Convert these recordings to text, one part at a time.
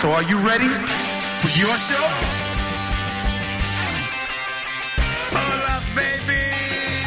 So are you ready? For your show? Hola, baby.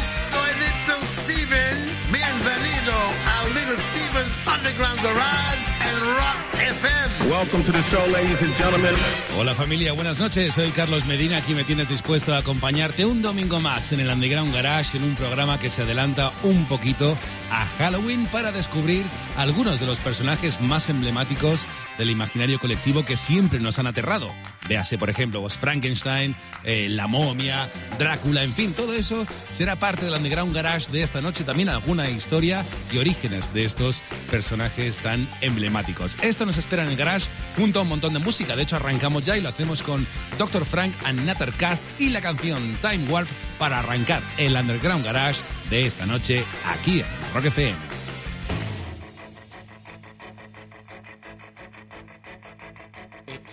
Soy Little Steven. Bienvenido a Little Steven's Underground Garage and Rock FM. Welcome to the show, ladies and gentlemen. Hola familia, buenas noches. Soy Carlos Medina, aquí me tienes dispuesto a acompañarte un domingo más en el Underground Garage en un programa que se adelanta un poquito a Halloween para descubrir algunos de los personajes más emblemáticos del imaginario colectivo que siempre nos han aterrado. Véase, por ejemplo, Frankenstein, eh, la momia, Drácula, en fin, todo eso será parte del Underground Garage de esta noche. También alguna historia y orígenes de estos personajes tan emblemáticos. Esto nos espera en el garage junto a un montón de música. De hecho, arrancamos ya y lo hacemos con Dr. Frank and Nattercast y la canción Time Warp para arrancar el Underground Garage de esta noche aquí en Rock FM.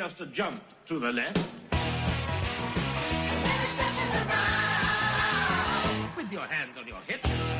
Just a jump to the left. Then it's step to the right. With your hands on your hips.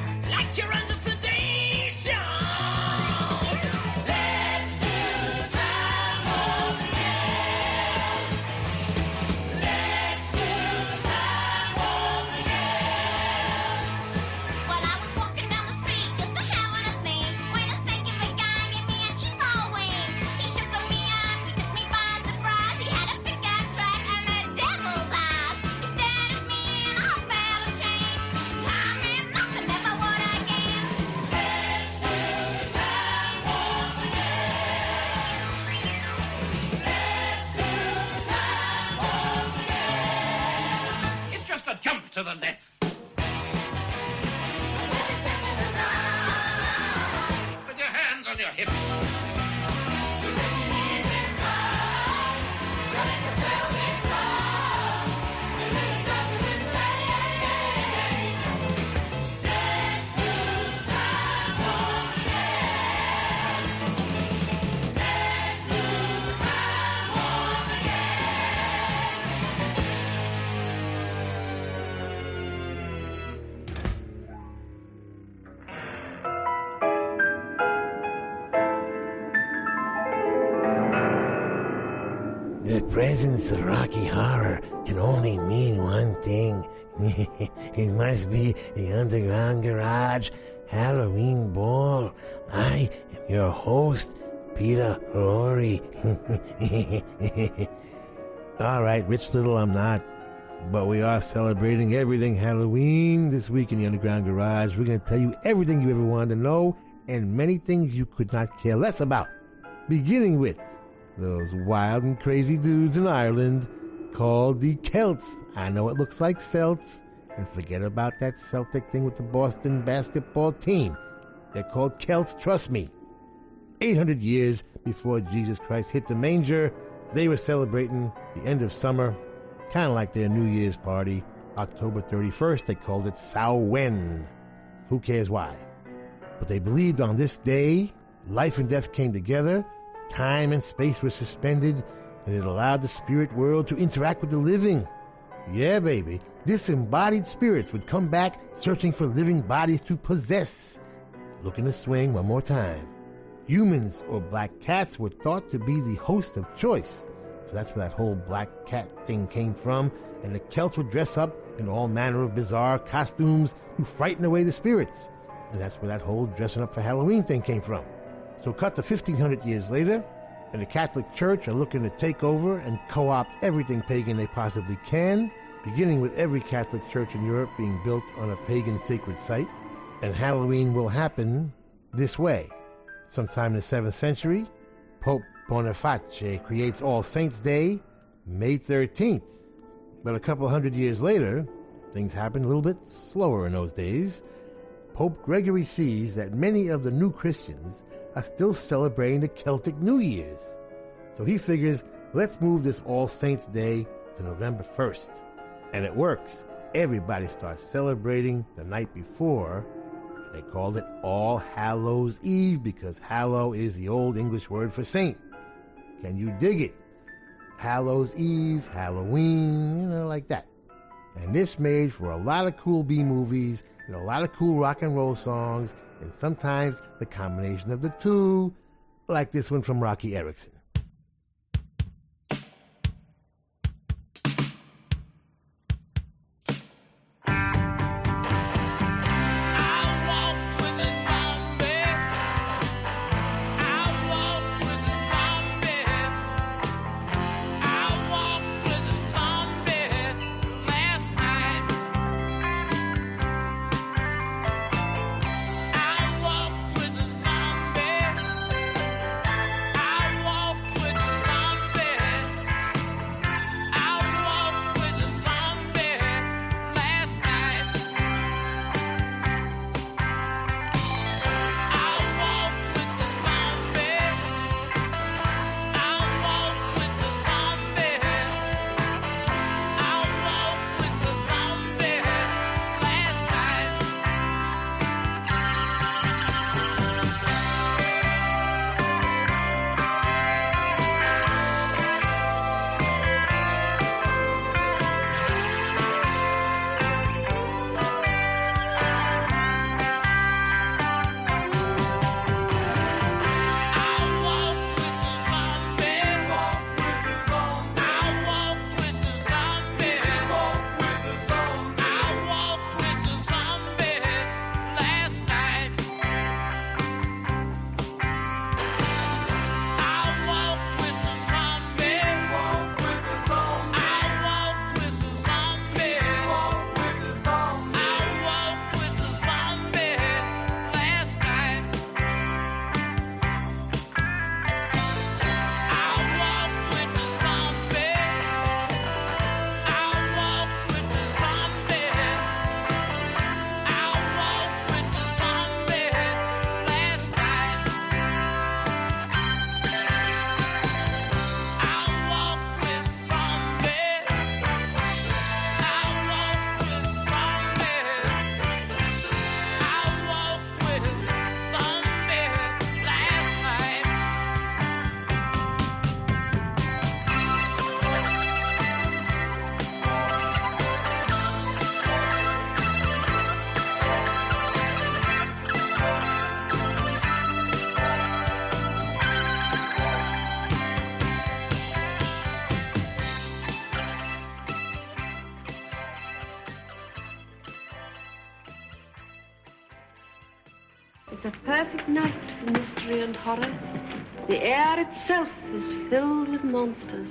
Like you're under sedation. To the left. Of Rocky Horror can only mean one thing. it must be the Underground Garage Halloween Ball. I am your host, Peter Lorre. All right, Rich Little, I'm not. But we are celebrating everything Halloween this week in the Underground Garage. We're going to tell you everything you ever wanted to know and many things you could not care less about. Beginning with those wild and crazy dudes in Ireland called the Celts. I know it looks like Celts, and forget about that Celtic thing with the Boston basketball team. They're called Celts, trust me. 800 years before Jesus Christ hit the manger, they were celebrating the end of summer, kind of like their New Year's party. October 31st, they called it Samhain. Who cares why? But they believed on this day, life and death came together, time and space were suspended, and it allowed the spirit world to interact with the living. Yeah, baby, disembodied spirits would come back searching for living bodies to possess. Looking to swing one more time. Humans or black cats were thought to be the host of choice. So that's where that whole black cat thing came from. And the Celts would dress up in all manner of bizarre costumes to frighten away the spirits. And that's where that whole dressing up for Halloween thing came from. So cut to 1500 years later, and the Catholic Church are looking to take over and co opt everything pagan they possibly can, beginning with every Catholic church in Europe being built on a pagan sacred site. And Halloween will happen this way. Sometime in the 7th century, Pope Boniface creates All Saints' Day, May 13th. But a couple hundred years later, things happen a little bit slower in those days. Pope Gregory sees that many of the new Christians are still celebrating the Celtic New Year's. So he figures, let's move this All Saints' Day to November 1st. And it works. Everybody starts celebrating the night before. They called it All Hallows Eve because hallow is the old English word for saint. Can you dig it? Hallows Eve, Halloween, you know, like that. And this made for a lot of cool B movies and a lot of cool rock and roll songs, and sometimes the combination of the two, like this one from Roky Erickson. And horror. The air itself is filled with monsters.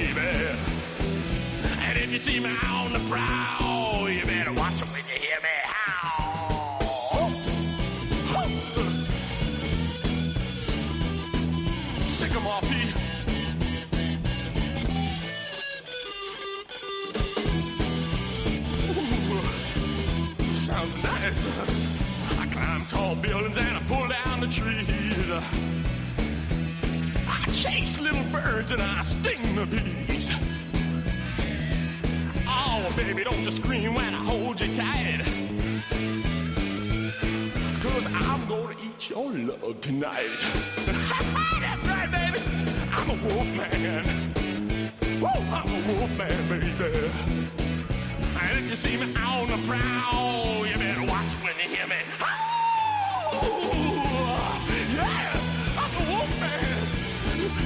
Baby. And if you see me on the prowl, you better watch when you hear me howl. Sycamore Pete. Sounds nice. I climb tall buildings and I pull down the trees. Chase little birds and I sting the bees. Oh, baby, don't just scream when I hold you tight. Cause I'm gonna eat your love tonight. That's right, baby. I'm a wolf man. Woo, I'm a wolf man, baby. And if you see me on the prowl, you better watch when you hear me.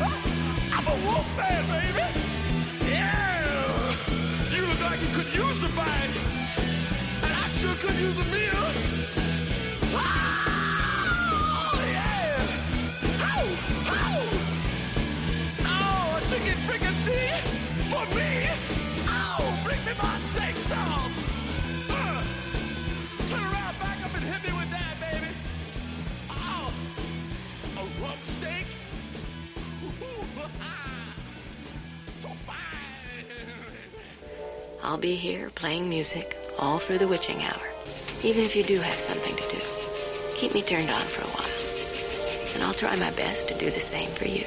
I'm a wolf man, baby. Yeah. You look like you could use a bite. And I sure could use a meal. Oh, yeah. Ow, ow. Oh, a chicken fricassee for me. Oh, bring me my steak sauce. I'll be here playing music all through the witching hour, even if you do have something to do. Keep me turned on for a while, and I'll try my best to do the same for you.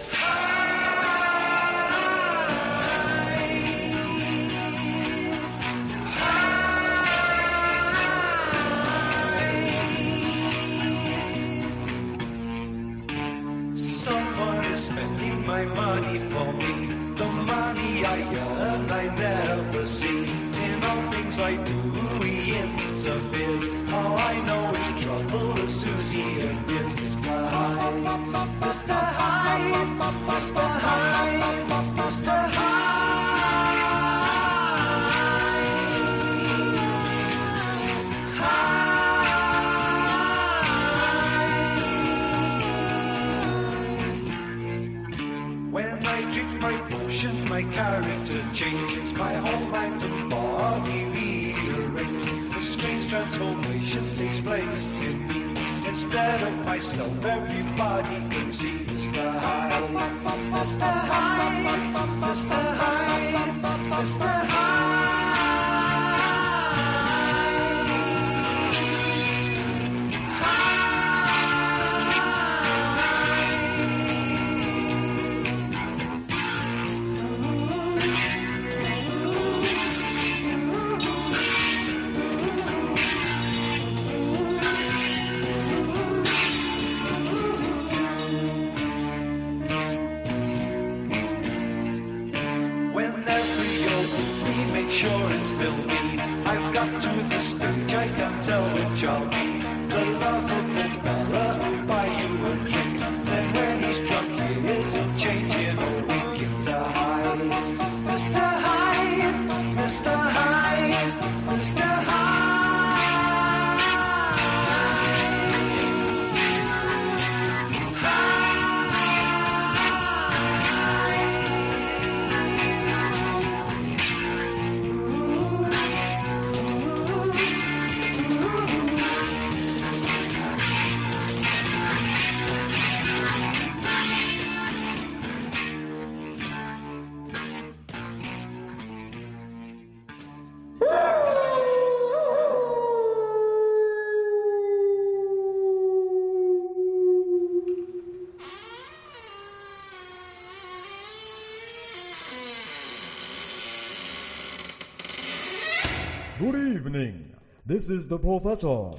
Good evening. This is the professor.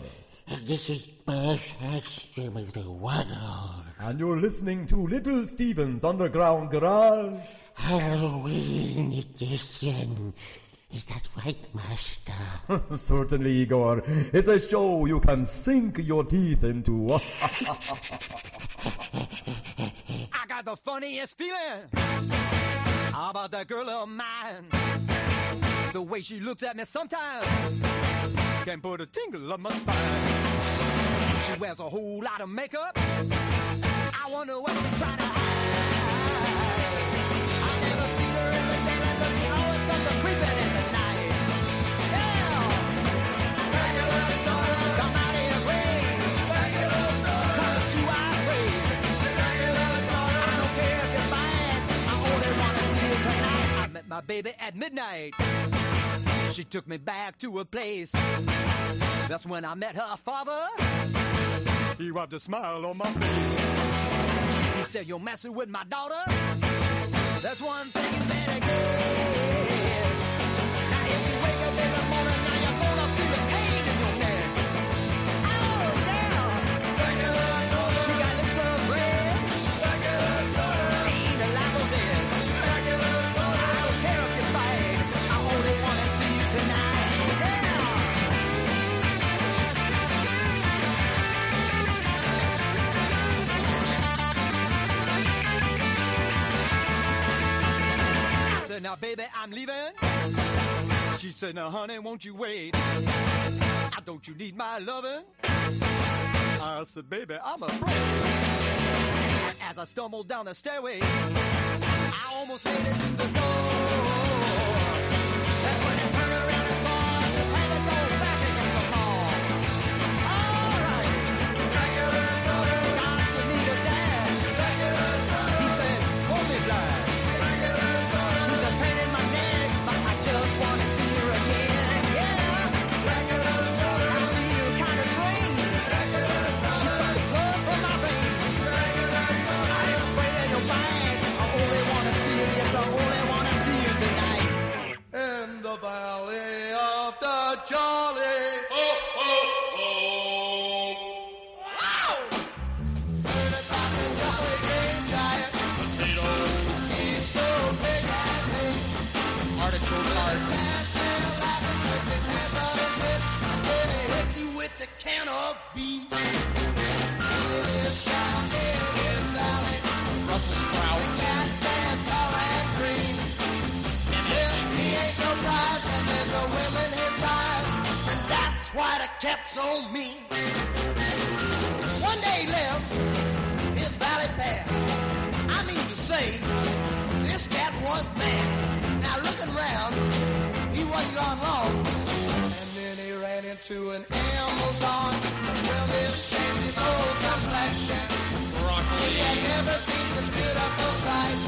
This is Buzz Hudson of the Woggles. And you're listening to Little Steven's Underground Garage. Halloween edition. Is that right, Master? Certainly, Igor. It's a show you can sink your teeth into. I got the funniest feeling about that girl of mine. The way she looks at me sometimes can put a tingle up my spine. She wears a whole lot of makeup. I wonder what she's trying to hide. My baby at midnight. She took me back to a place. That's when I met her father. He wiped a smile on my face. He said, You're messing with my daughter. That's one thing you said, now, baby, I'm leaving. She said, now, honey, won't you wait? Now, don't you need my loving? I said, baby, I'm afraid. As I stumbled down the stairway, I almost made it to the door. That's why the cat's so mean. One day left his valley path. I mean to say, this cat was mad. Now looking round, he wasn't gone long, and then he ran into an Amazon. Well, this changed his whole complexion. He had never seen such beautiful sight.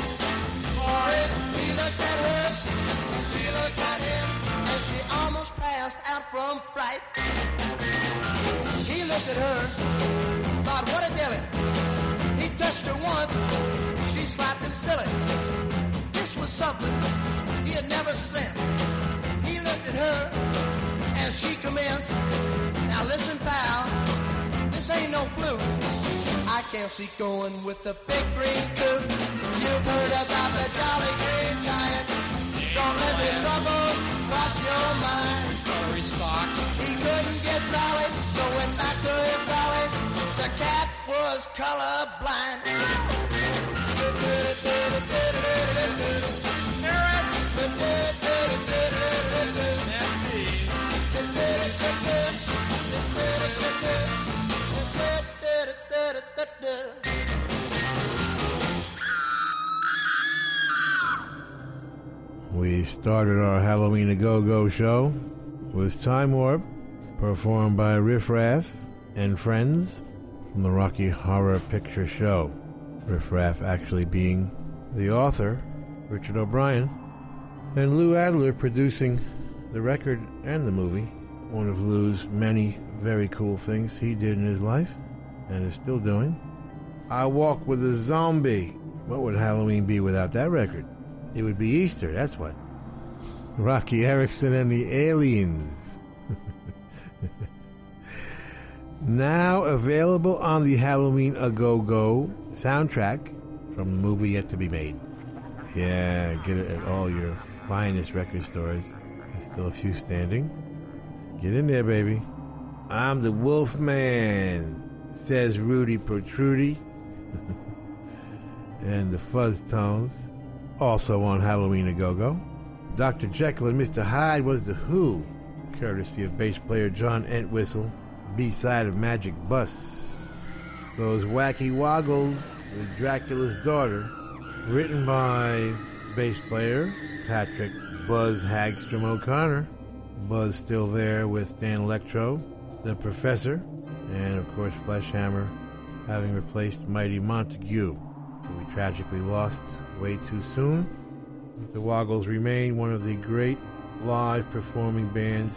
For if he looked at her, and she looked at him, she almost passed out from fright. He looked at her, thought, what a dilly. He touched her once, she slapped him silly. This was something he had never sensed. He looked at her as she commenced. Now listen, pal, this ain't no fluke. I can't see going with the big green coot. You've heard about the jolly green cross your mind. Sorry, Fox. He couldn't get solid, so went back to his valley. The cat was colorblind. We started our Halloween a Go Go show with Time Warp, performed by Riff Raff and friends from the Rocky Horror Picture Show. Riff Raff actually being the author, Richard O'Brien, and Lou Adler producing the record and the movie. One of Lou's many very cool things he did in his life and is still doing. I Walk with a Zombie. What would Halloween be without that record? It would be Easter, that's what. Roky Erickson and the Aliens. now available on the Halloween A Go Go soundtrack from the movie yet to be made. Yeah, get it at all your finest record stores. There's still a few standing. Get in there, baby. I'm the Wolf Man, says Rudi Protrudi. and the Fuzztones, also on Halloween A Go Go. Dr. Jekyll and Mr. Hyde was the Who, courtesy of bass player John Entwistle. B-side of Magic Bus. Those Wacky Woggles with Dracula's Daughter, written by bass player Patrick Buzz Hagstrom O'Connor. Buzz still there with Dan Electro, the Professor, and of course Fleshhammer having replaced Mighty Montague, who we tragically lost way too soon. The Woggles remain one of the great live performing bands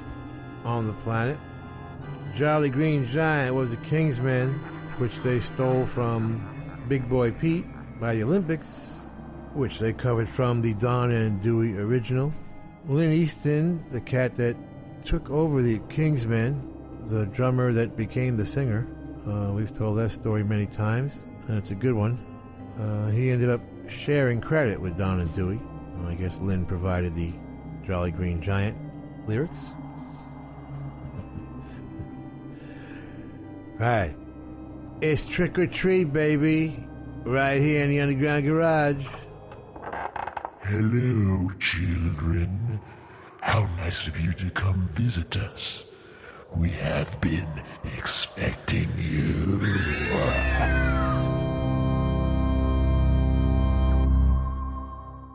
on the planet. Jolly Green Giant was the Kingsmen, which they stole from Big Boy Pete by the Olympics, which they covered from the Don and Dewey original. Lynn Easton, the cat that took over the Kingsmen, the drummer that became the singer. Uh, we've told that story many times, and it's a good one. Uh, he ended up sharing credit with Don and Dewey. Well, I guess Lynn provided the Jolly Green Giant lyrics. right. It's trick or treat, baby. Right here in the underground garage. Hello, children. How nice of you to come visit us. We have been expecting you.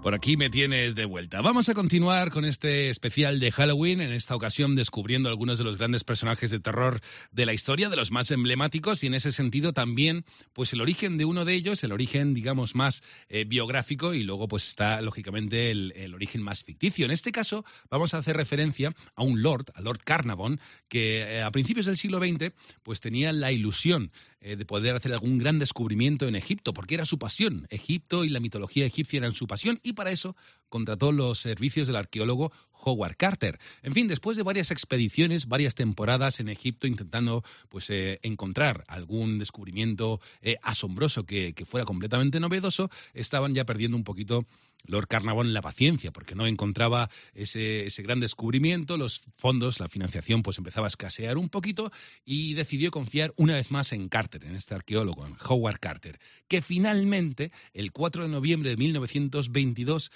Por aquí me tienes de vuelta. Vamos a continuar con este especial de Halloween, en esta ocasión descubriendo algunos de los grandes personajes de terror de la historia, de los más emblemáticos, y en ese sentido también, pues el origen de uno de ellos, el origen, digamos, más eh, biográfico, y luego pues está, lógicamente, el, origen más ficticio. En este caso, vamos a hacer referencia a un lord, a Lord Carnarvon, que eh, a principios del siglo XX, pues tenía la ilusión eh, de poder hacer algún gran descubrimiento en Egipto, porque era su pasión. Egipto y la mitología egipcia eran su pasión y para eso contrató los servicios del arqueólogo Howard Carter. En fin, después de varias expediciones, varias temporadas en Egipto intentando pues eh, encontrar algún descubrimiento eh, asombroso que, que fuera completamente novedoso, estaban ya perdiendo un poquito Lord Carnarvon la paciencia, porque no encontraba ese, ese, gran descubrimiento, los fondos, la financiación, pues empezaba a escasear un poquito y decidió confiar una vez más en Carter, en este arqueólogo, en Howard Carter, que finalmente, el 4 de noviembre de 1922,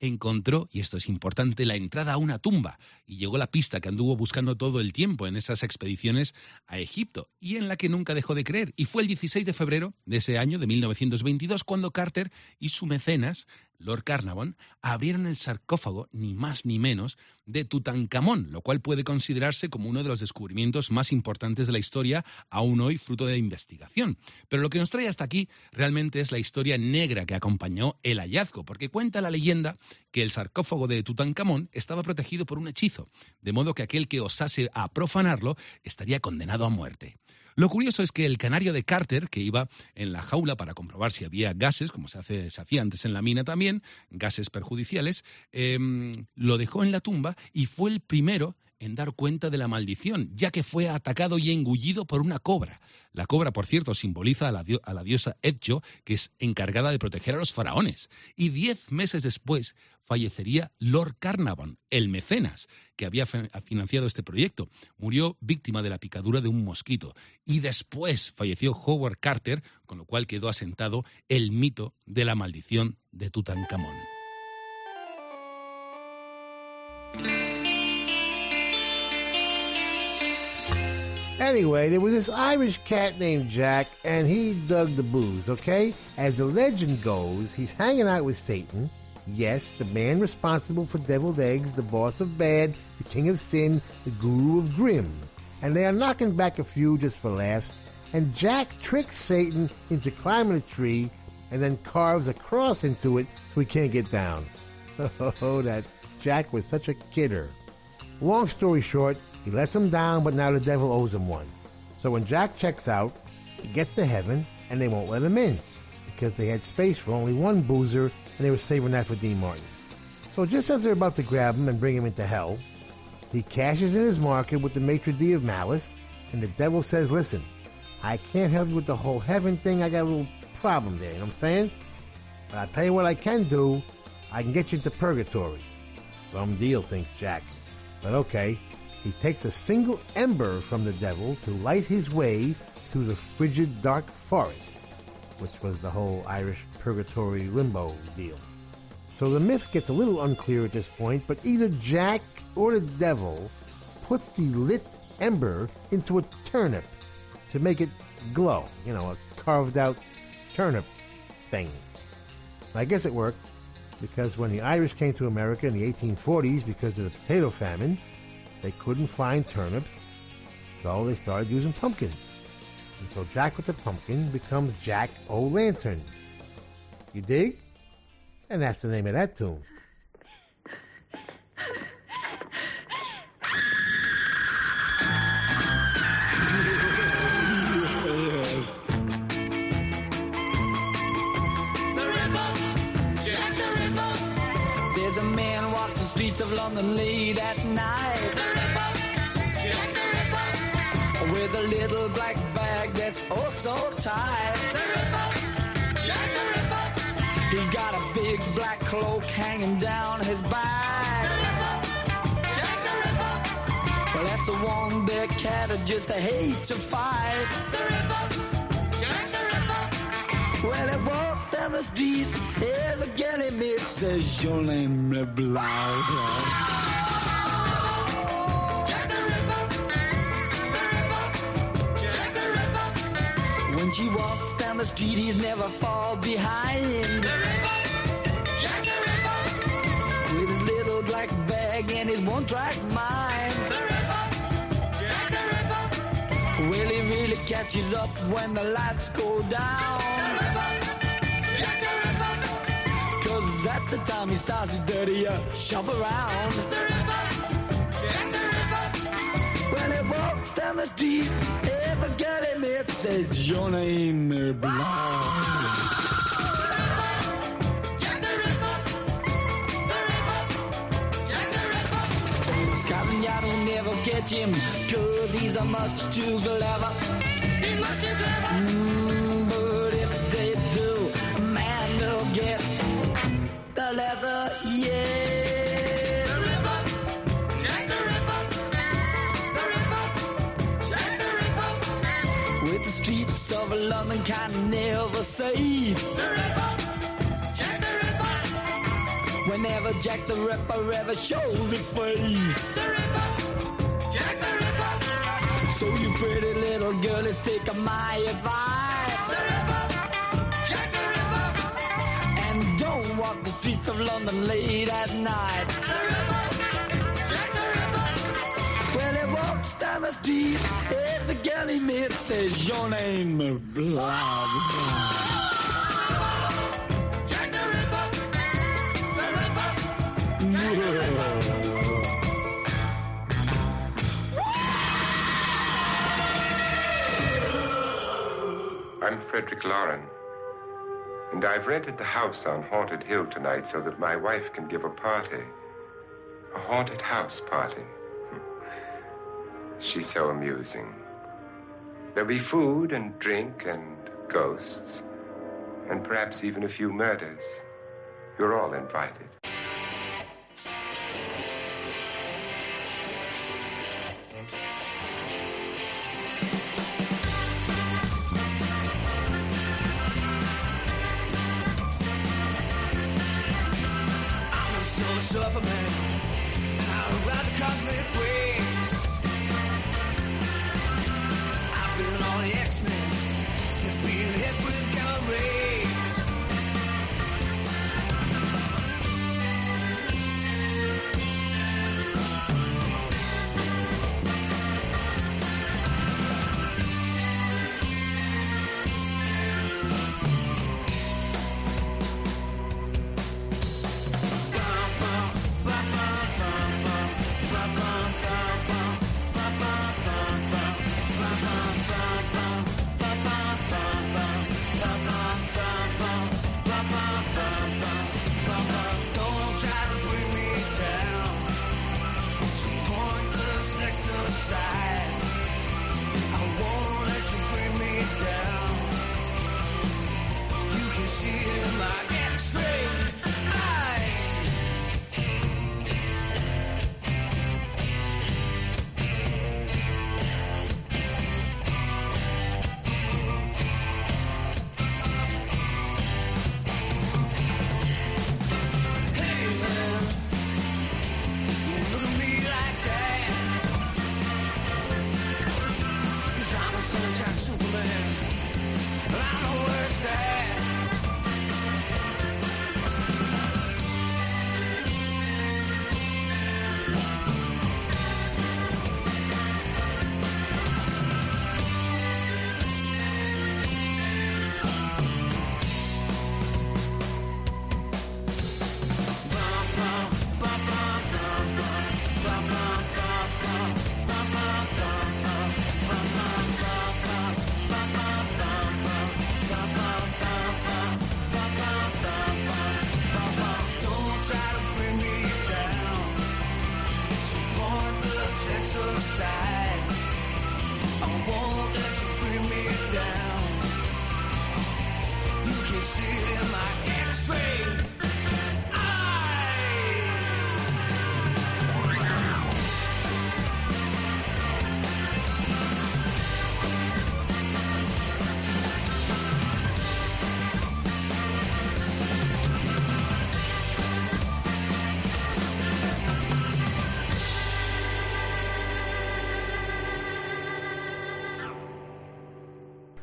encontró, y esto es importante, la entrada a una tumba y llegó la pista que anduvo buscando todo el tiempo en esas expediciones a Egipto y en la que nunca dejó de creer. Y fue el 16 de febrero de ese año, de 1922, cuando Carter y su mecenas, Lord Carnarvon, abrieron el sarcófago, ni más ni menos, de Tutankamón, lo cual puede considerarse como uno de los descubrimientos más importantes de la historia, aún hoy fruto de investigación. Pero lo que nos trae hasta aquí realmente es la historia negra que acompañó el hallazgo, porque cuenta la leyenda que el sarcófago de Tutankamón estaba protegido por un hechizo, de modo que aquel que osase a profanarlo estaría condenado a muerte. Lo curioso es que el canario de Carter, que iba en la jaula para comprobar si había gases, como se, hace, se hacía antes en la mina también, gases perjudiciales, eh, lo dejó en la tumba y fue el primero en dar cuenta de la maldición, ya que fue atacado y engullido por una cobra. La cobra, por cierto, simboliza a la, a la diosa Etjo, que es encargada de proteger a los faraones. Y diez meses después fallecería Lord Carnarvon, el mecenas, que había financiado este proyecto. Murió víctima de la picadura de un mosquito. Y después falleció Howard Carter, con lo cual quedó asentado el mito de la maldición de Tutankamón. Anyway, there was this Irish cat named Jack, and he dug the booze, okay? As the legend goes, he's hanging out with Satan. Yes, the man responsible for deviled eggs, the boss of bad, the king of sin, the guru of grim. And they are knocking back a few just for laughs. And Jack tricks Satan into climbing a tree and then carves a cross into it so he can't get down. Oh, that Jack was such a kidder. Long story short, he lets him down, but now the devil owes him one. So when Jack checks out, he gets to heaven, and they won't let him in because they had space for only one boozer, and they were saving that for Dean Martin. So just as they're about to grab him and bring him into hell, he cashes in his market with the maitre d' of malice, and the devil says, "Listen, I can't help you with the whole heaven thing. I got a little problem there. You know what I'm saying? But I'll tell you what I can do. I can get you into purgatory. Some deal, thinks Jack. But okay." He takes a single ember from the devil to light his way through the frigid dark forest, which was the whole Irish purgatory limbo deal. So the myth gets a little unclear at this point, but either Jack or the devil puts the lit ember into a turnip to make it glow. You know, a carved out turnip thing. I guess it worked because when the Irish came to America in the 1840s because of the potato famine, they couldn't find turnips, so they started using pumpkins. And so Jack with the pumpkin becomes Jack O' Lantern. You dig? And that's the name of that tune. The Ripper, Jack the Ripper. There's a man walks the streets of London late at night. Oh so tight. Jack the Ripper. He's got a big black cloak hanging down his back. Jack the Ripper. Well, that's a one big cat that just hate to fight. Jack the Ripper Well, it walks down the street, every girl he meets says your name is she walks down the street, he's never fall behind. With his little black bag and his one-track mind. Well, he really catches up when the lights go down. Cause at the time he starts his dirty uh, shop around. When walks down the street, every girl he meets says, Your name is Blonde. Scotland Yard will never catch him, cause he's a much too clever. He's much too clever. Mm, but if they do, man, they'll get the leather, Of never safe. The Ripper, Jack the Ripper. Whenever Jack the Ripper ever shows his face. The Ripper, Jack the Ripper. So you pretty little girlies take my advice. The Ripper, Jack the Ripper. And don't walk the streets of London late at night. The Ripper, street, every girl he meets says your name blah blah. I'm Frederick Loren. And I've rented the house on Haunted Hill tonight so that my wife can give a party. A haunted house party. She's so amusing. There'll be food and drink and ghosts, and perhaps even a few murders. You're all invited.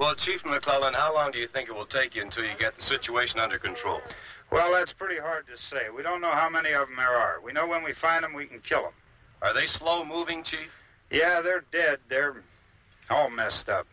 Well, Chief McClellan, how long do you think it will take you until you get the situation under control? Well, that's pretty hard to say. We don't know how many of them there are. We know when we find them, we can kill them. Are they slow moving, Chief? Yeah, they're dead. They're all messed up.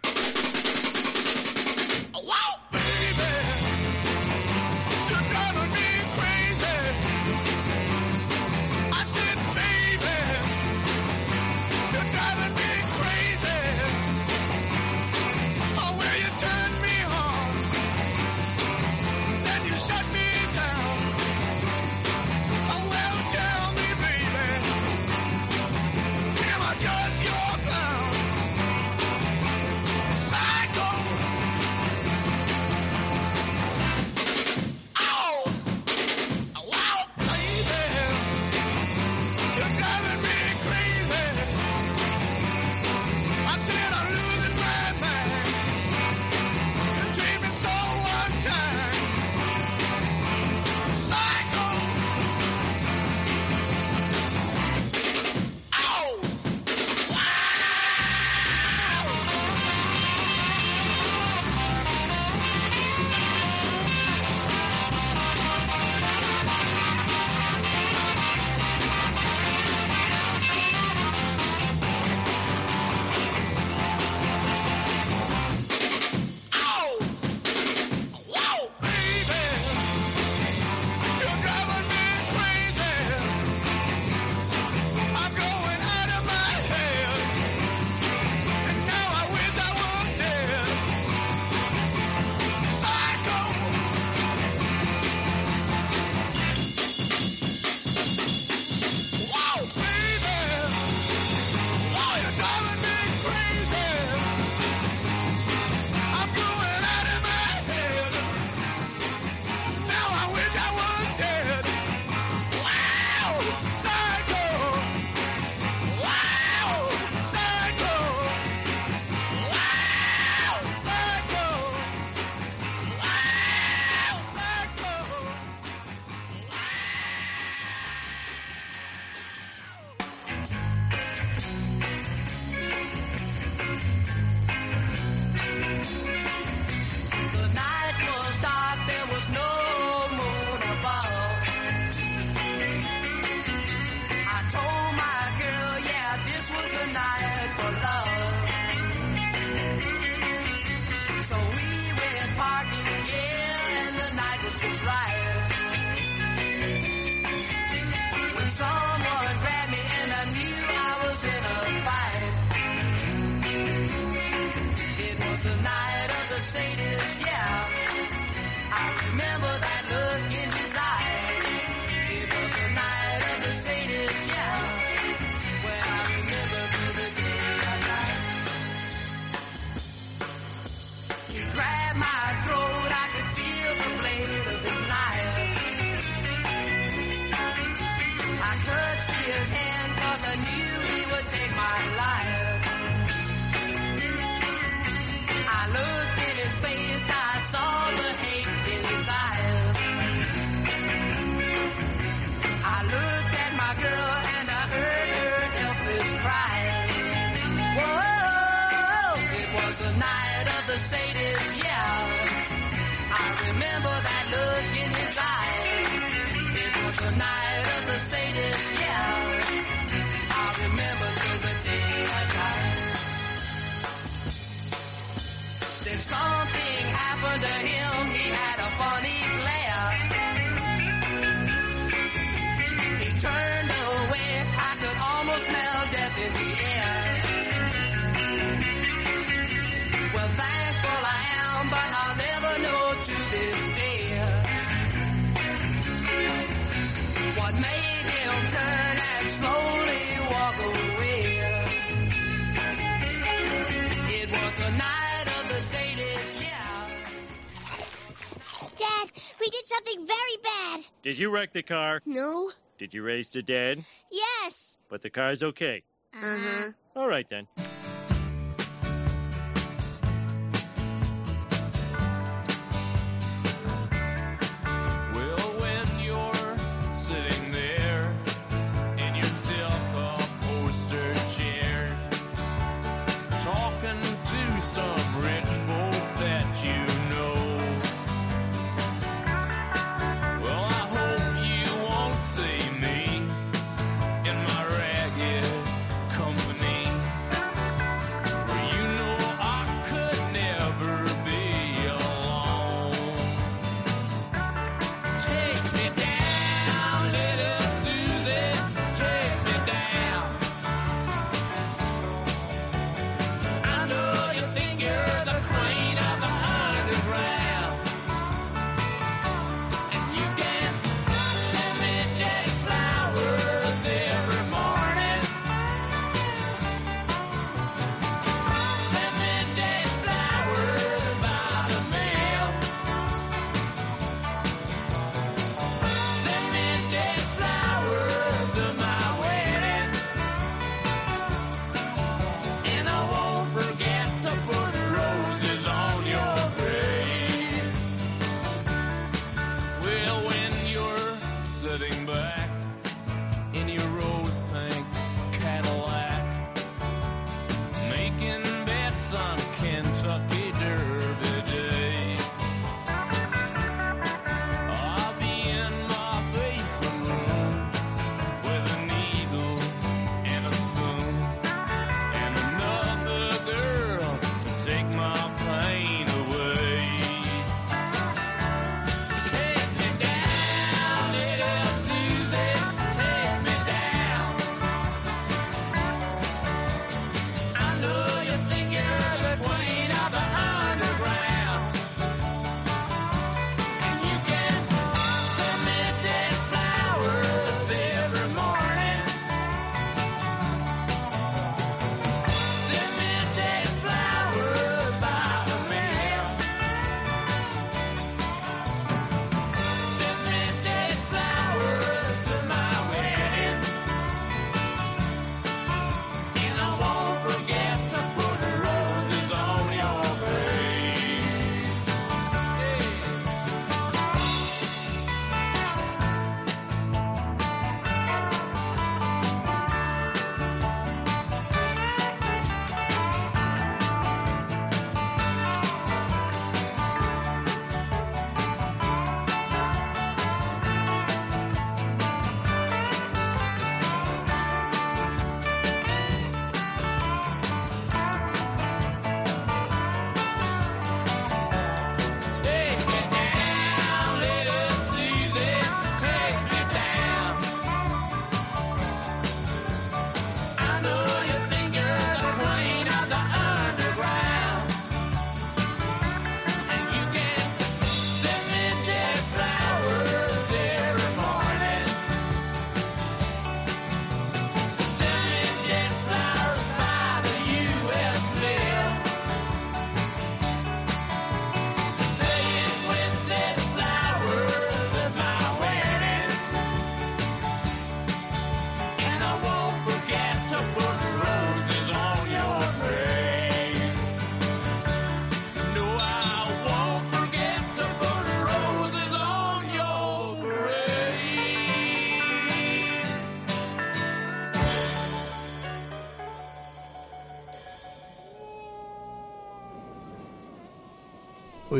Was a night of the sadists, yeah. Dad, we did something very bad. Did you wreck the car? No? Did you raise the dead? Yes. But the car's okay. Uh huh. All right then.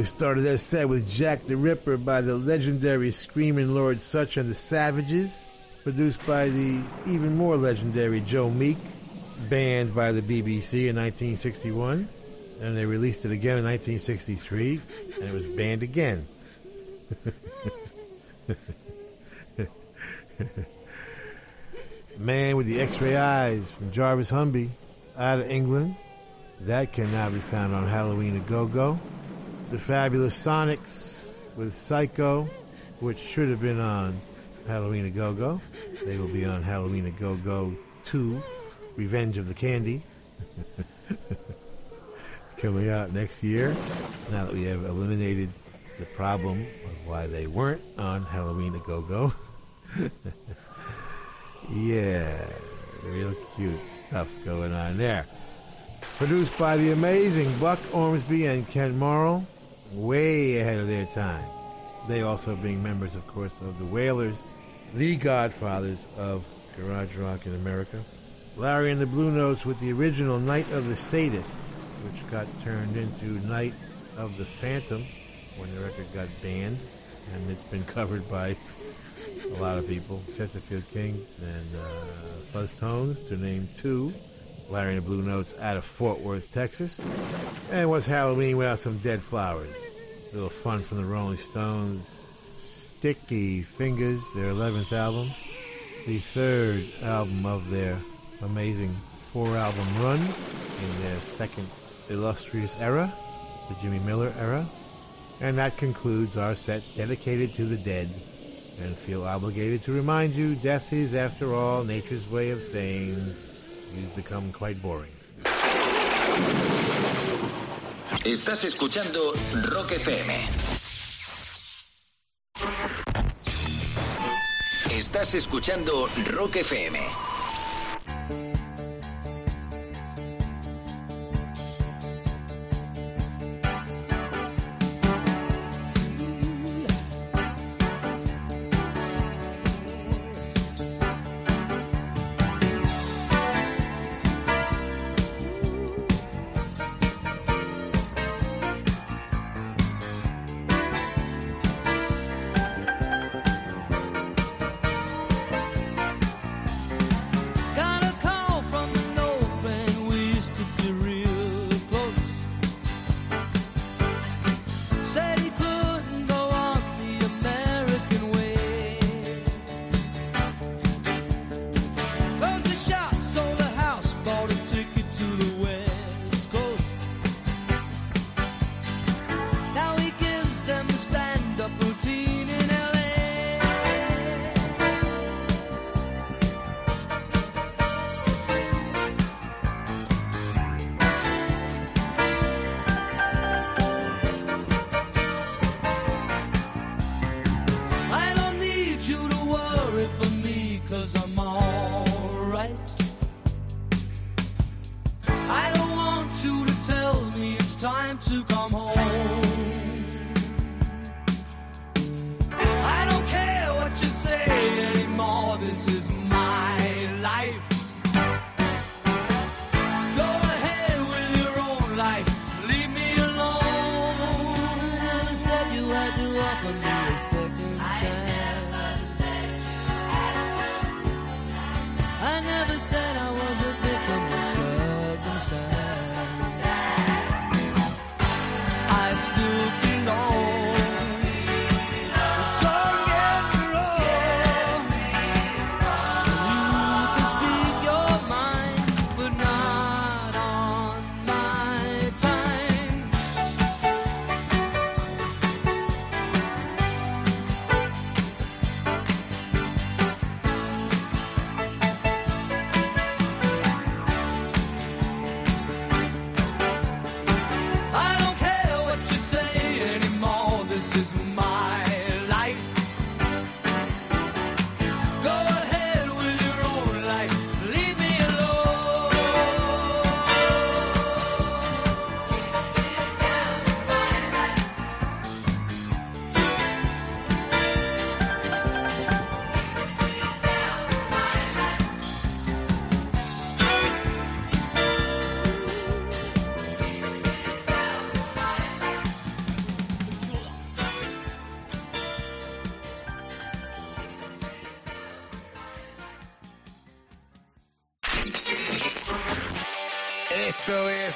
We started that set with Jack the Ripper by the legendary Screaming Lord Sutch and the Savages, produced by the even more legendary Joe Meek, banned by the BBC in 1961, and they released it again in 1963, and it was banned again. Man with the X-ray eyes from Jarvis Humby out of England. That can now be found on Halloween a Go Go. The Fabulous Sonics with Psycho, which should have been on Halloween a Go Go. They will be on Halloween a Go Go 2, Revenge of the Candy. Coming out next year. Now that we have eliminated the problem of why they weren't on Halloween a Go Go. yeah, real cute stuff going on there. Produced by the amazing Buck Ormsby and Kent Morrill, way ahead of their time. They also being members, of course, of the Wailers, the godfathers of garage rock in America. Larry and the Blue Notes with the original Night of the Sadist, which got turned into Night of the Phantom when the record got banned, and it's been covered by a lot of people. Chesterfield Kings and uh, Fuzztones, to name two. Larry and the Blue Notes out of Fort Worth, Texas. And what's Halloween without some dead flowers? A little fun from the Rolling Stones. Sticky Fingers, their 11th album. The third album of their amazing four album run in their second illustrious era, the Jimmy Miller era. And that concludes our set dedicated to the dead. And feel obligated to remind you death is, after all, nature's way of saying you've become quite boring. Estás escuchando Rock FM. Estás escuchando Rock FM.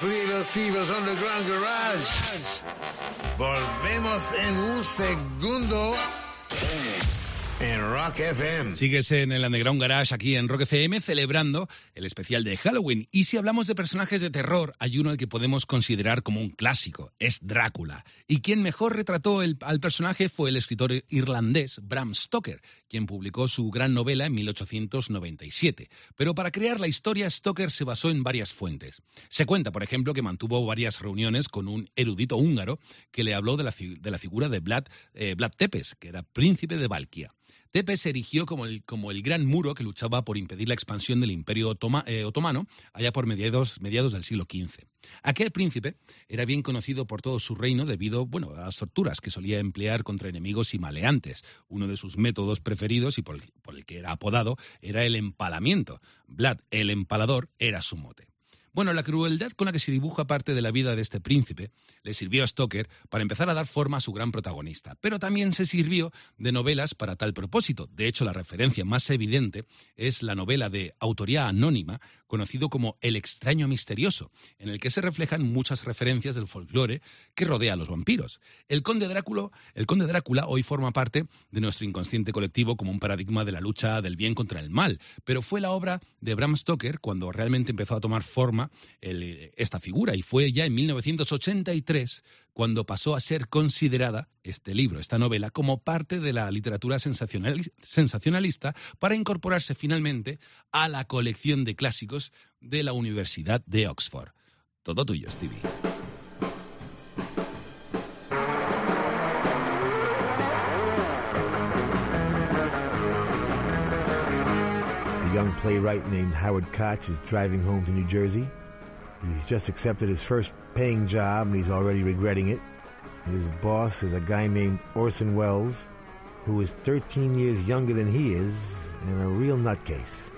Es Little Underground Garage. Volvemos en un segundo en Rock FM. Sigues en el Underground Garage aquí en Rock FM celebrando el especial de Halloween. Y si hablamos de personajes de terror, hay uno al que podemos considerar como un clásico, es Drácula. Y quien mejor retrató al personaje fue el escritor irlandés Bram Stoker, quien publicó su gran novela en 1897. Pero para crear la historia, Stoker se basó en varias fuentes. Se cuenta, por ejemplo, que mantuvo varias reuniones con un erudito húngaro que le habló de la, fi- de la figura de Vlad, eh, Vlad Tepes, que era príncipe de Valquia. Tepes se erigió como el, gran muro que luchaba por impedir la expansión del imperio eh, otomano allá por mediados, mediados del siglo XV. Aquel príncipe era bien conocido por todo su reino debido bueno, a las torturas que solía emplear contra enemigos y maleantes. Uno de sus métodos preferidos y por el, por el que era apodado era el empalamiento. Vlad el empalador era su mote. Bueno, la crueldad con la que se dibuja parte de la vida de este príncipe le sirvió a Stoker para empezar a dar forma a su gran protagonista, pero también se sirvió de novelas para tal propósito. De hecho, la referencia más evidente es la novela de autoría anónima conocido como El extraño misterioso, en el que se reflejan muchas referencias del folclore que rodea a los vampiros. El conde Drácula, el conde Drácula hoy forma parte de nuestro inconsciente colectivo como un paradigma de la lucha del bien contra el mal, pero fue la obra de Bram Stoker cuando realmente empezó a tomar forma el- esta figura y fue ya en 1983 cuando pasó a ser considerada este libro, esta novela, como parte de la literatura sensacionali- sensacionalista para incorporarse finalmente a la colección de clásicos de la Universidad de Oxford. Todo tuyo, Stevie. A young playwright named Howard Koch is driving home to New Jersey. He's just accepted his first paying job and he's already regretting it. His boss is a guy named Orson Welles, who is 13 years younger than he is and a real nutcase.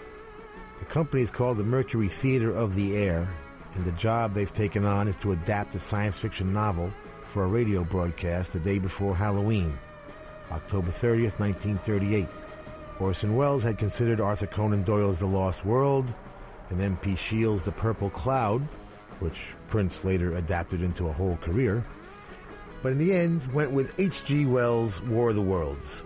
The company is called the Mercury Theater of the Air, and the job they've taken on is to adapt a science fiction novel for a radio broadcast the day before Halloween, October 30th, 1938. Orson Welles had considered Arthur Conan Doyle's The Lost World and M.P. Shields' The Purple Cloud, which Prince later adapted into a whole career, but in the end went with H.G. Wells' War of the Worlds.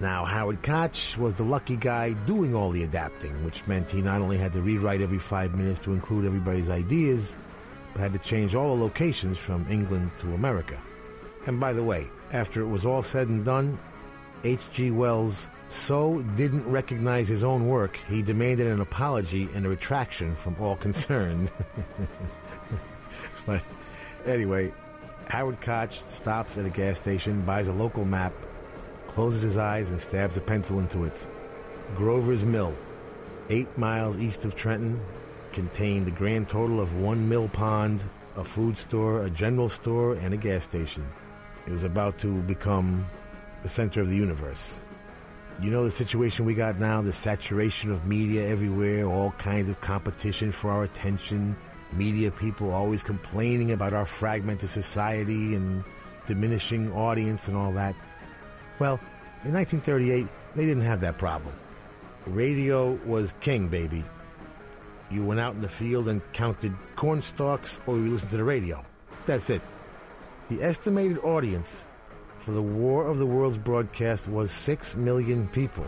Now, Howard Koch was the lucky guy doing all the adapting, which meant he not only had to rewrite every five minutes to include everybody's ideas, but had to change all the locations from England to America. And by the way, after it was all said and done, H.G. Wells so didn't recognize his own work, he demanded an apology and a retraction from all concerned. but anyway, Howard Koch stops at a gas station, buys a local map, closes his eyes, and stabs a pencil into it. Grover's Mill, eight miles east of Trenton, contained the grand total of one mill pond, a food store, a general store, and a gas station. It was about to become the center of the universe. You know the situation we got now, the saturation of media everywhere, all kinds of competition for our attention, media people always complaining about our fragmented society and diminishing audience and all that. Well, in 1938, they didn't have that problem. Radio was king, baby. You went out in the field and counted corn stalks or you listened to the radio. That's it. The estimated audience for the War of the Worlds broadcast was 6 million people.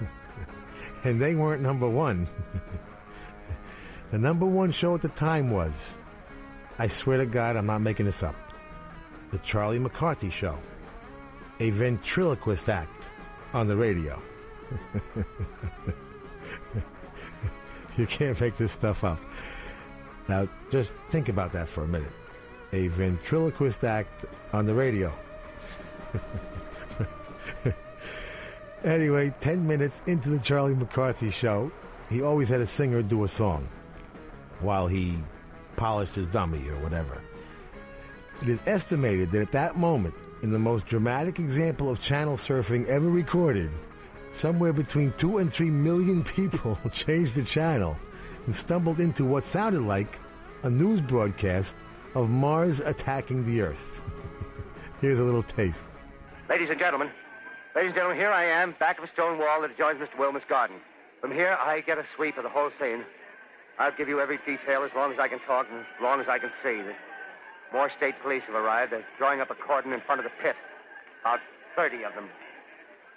and they weren't number one. the number one show at the time was, I swear to God, I'm not making this up, The Charlie McCarthy Show, a ventriloquist act on the radio. you can't make this stuff up. Now, just think about that for a minute. A ventriloquist act on the radio. anyway, 10 minutes into the Charlie McCarthy show, he always had a singer do a song while he polished his dummy or whatever. It is estimated that at that moment, in the most dramatic example of channel surfing ever recorded, somewhere between two and three million people changed the channel and stumbled into what sounded like a news broadcast of Mars attacking the Earth. Here's a little taste. Ladies and gentlemen, ladies and gentlemen, here I am, back of a stone wall that adjoins Mr. Wilmuth's garden. From here, I get a sweep of the whole scene. I'll give you every detail as long as I can talk and as long as I can see. More state police have arrived. They're drawing up a cordon in front of the pit. About 30 of them.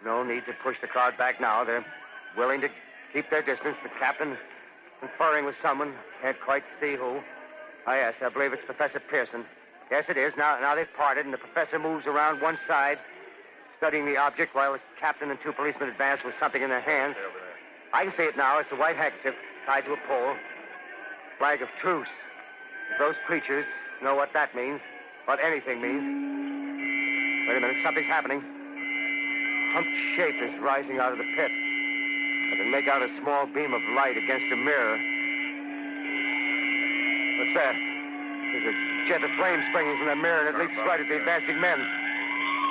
No need to push the crowd back now. They're willing to keep their distance. The captain conferring with someone. Can't quite see who. Oh, yes, I believe it's Professor Pierson. Yes, it is. Now, now they've parted, and the professor moves around one side, studying the object, while the captain and two policemen advance with something in their hands. I can see it now. It's a white handkerchief tied to a pole. Flag of truce. If those creatures know what that means, what anything means. Wait a minute, something's happening. Humped shape is rising out of the pit. I can make out a small beam of light against a mirror. What's that? There's a jet of flame springing from the mirror, and it leaps right at the advancing men.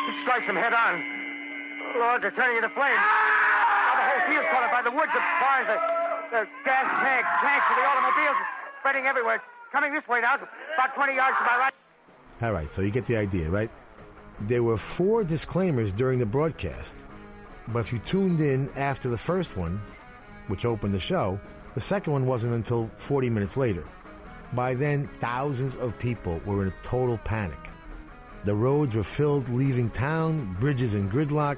It strikes them head on. Lord, they're turning into flames. Now the whole field's caught up by the woods, the barns, the, the gas tanks, tanks of the automobiles spreading everywhere. Coming this way now, about 20 yards to my right. All right, so you get the idea, right? There were four disclaimers during the broadcast, but if you tuned in after the first one, which opened the show, the second one wasn't until 40 minutes later. By then, thousands of people were in a total panic. The roads were filled leaving town, bridges in gridlock,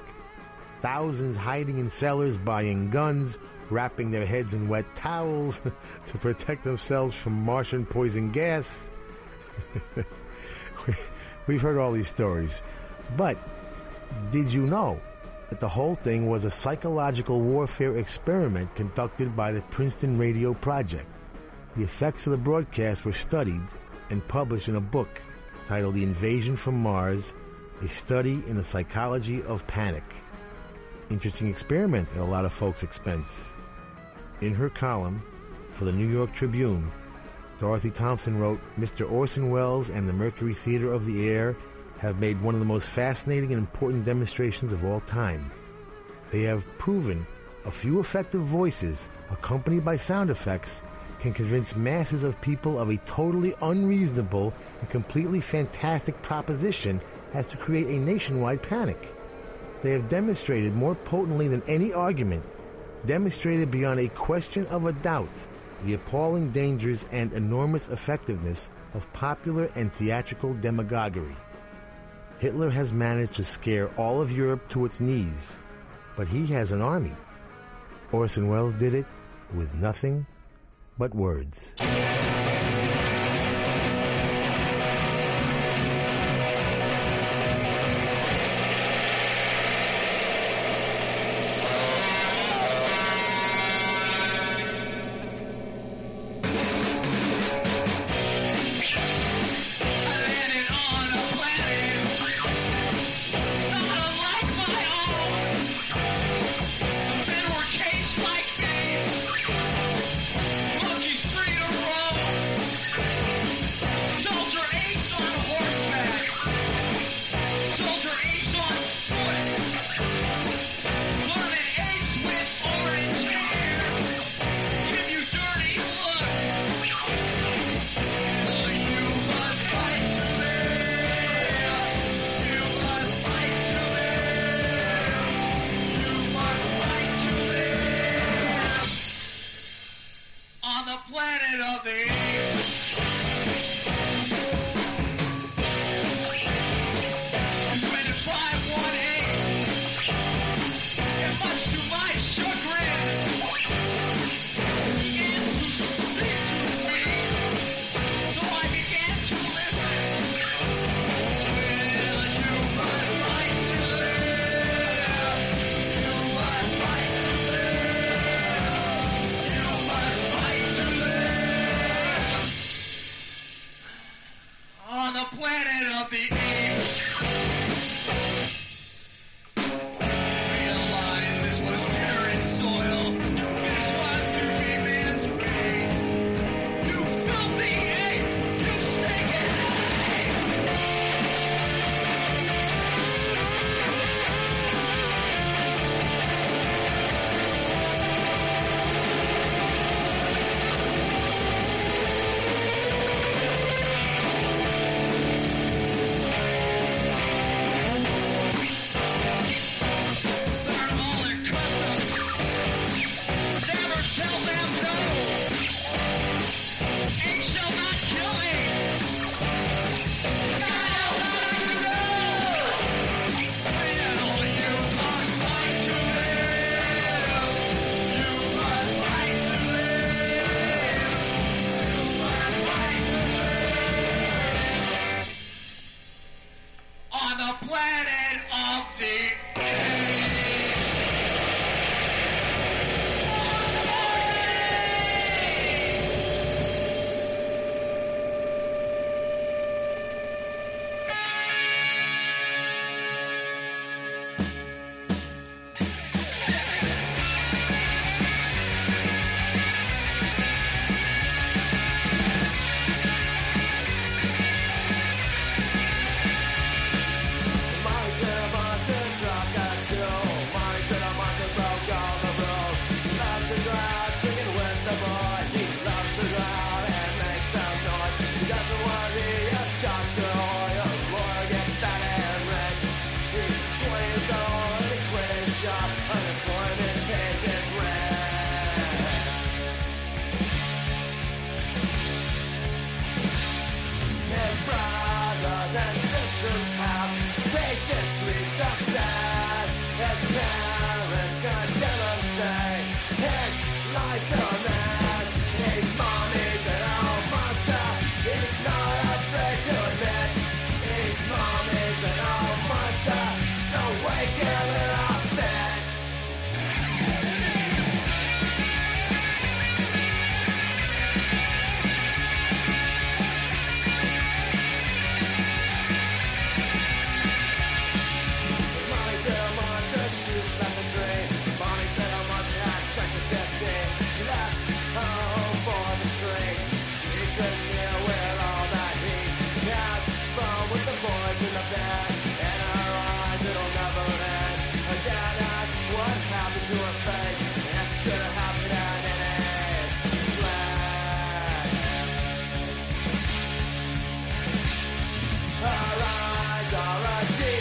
thousands hiding in cellars buying guns, wrapping their heads in wet towels to protect themselves from Martian poison gas. We've heard all these stories. But did you know that the whole thing was a psychological warfare experiment conducted by the Princeton Radio Project? The effects of the broadcast were studied and published in a book titled The Invasion from Mars A Study in the Psychology of Panic. Interesting experiment at a lot of folks' expense. In her column for the New York Tribune, Dorothy Thompson wrote Mr. Orson Welles and the Mercury Theater of the Air have made one of the most fascinating and important demonstrations of all time. They have proven a few effective voices, accompanied by sound effects, can convince masses of people of a totally unreasonable and completely fantastic proposition as to create a nationwide panic. They have demonstrated more potently than any argument, demonstrated beyond a question of a doubt, the appalling dangers and enormous effectiveness of popular and theatrical demagoguery. Hitler has managed to scare all of Europe to its knees, but he has an army. Orson Welles did it with nothing but words. Planet of the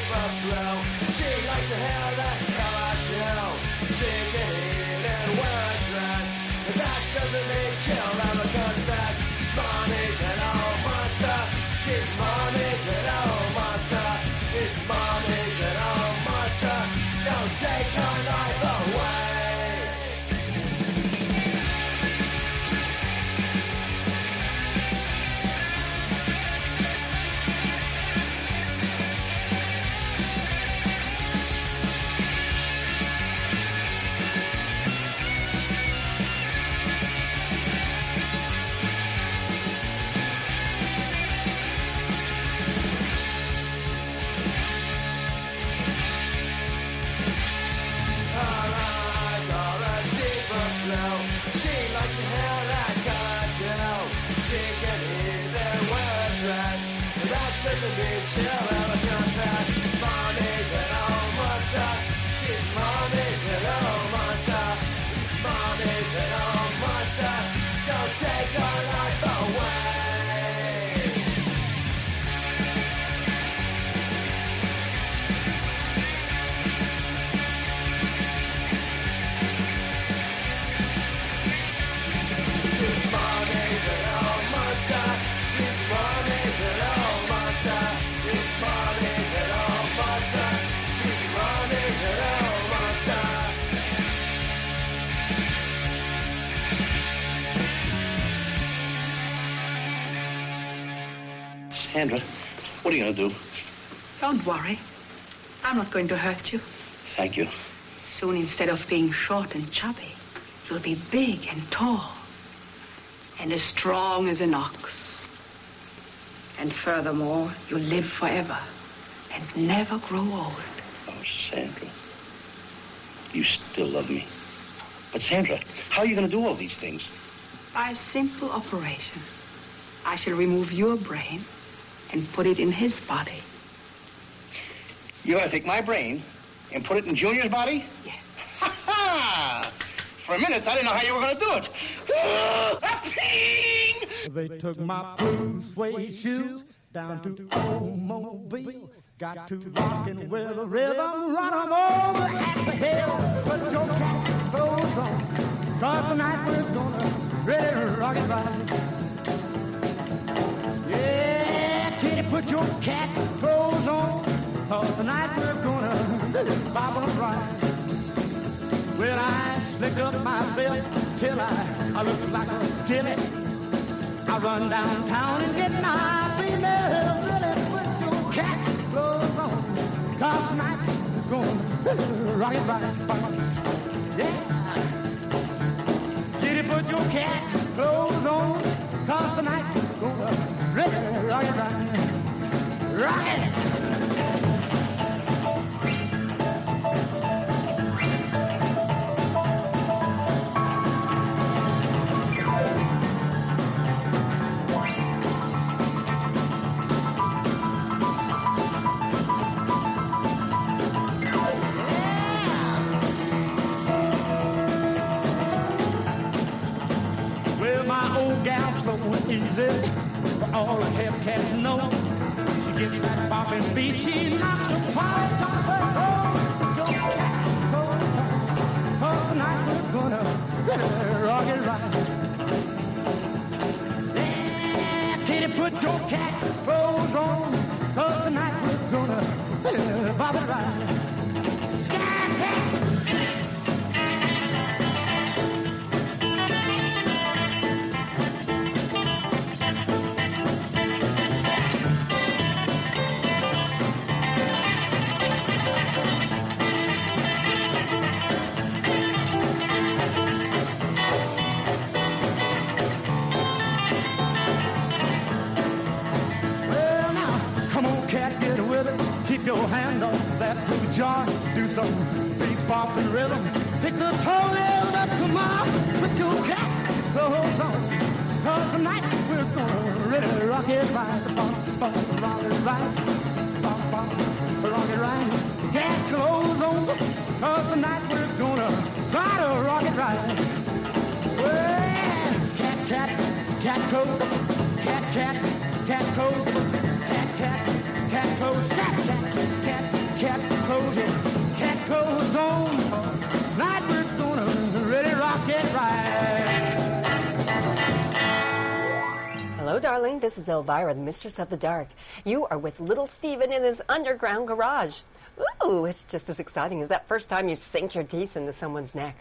She likes to hear that Sandra, what are you going to do? Don't worry. I'm not going to hurt you. Thank you. Soon, instead of being short and chubby, you'll be big and tall and as strong as an ox. And furthermore, you'll live forever and never grow old. Oh, Sandra. You still love me. But, Sandra, how are you going to do all these things? By a simple operation, I shall remove your brain and put it in his body. You're going to take my brain and put it in Junior's body? Yes. Ha ha! For a minute, I didn't know how you were going to do it. Ah! They took my blue suede shoes down to old Mobile. Got to rockin' with a rhythm, run 'em over at the hill. Put your cat clothes on, cause tonight we're gonna really rock it right. Put your cat clothes on, cause tonight we're gonna bob 'em right. Well, I slick up myself till I, I look like a dilly. I run downtown and get my female. Really put your cat clothes on. Cause tonight we're gonna rock it right. Yeah. Kitty, put your cat clothes on. Cause tonight we're gonna rock it. Rock. Easy, for all the Hellcats know. Gets that bopping beat, she knocks the polish off her clothes. Your cat on, 'cause tonight we're gonna rock it right. Yeah, kitty, put your cat clothes on, 'cause tonight we're gonna bop really rock it right. Bump, bump, rock it right. Bump, bump, rock it right. Cat clothes on. Cause tonight we're gonna try to rock it right. Well, cat, cat, cat coat. Cat, cat, cat coat. Cat, cat, cat coat. Cat, cat, clothes Hello, darling. This is Elvira, the mistress of the dark. You are with little Steven in his underground garage. Ooh, it's just as exciting as that first time you sink your teeth into someone's neck.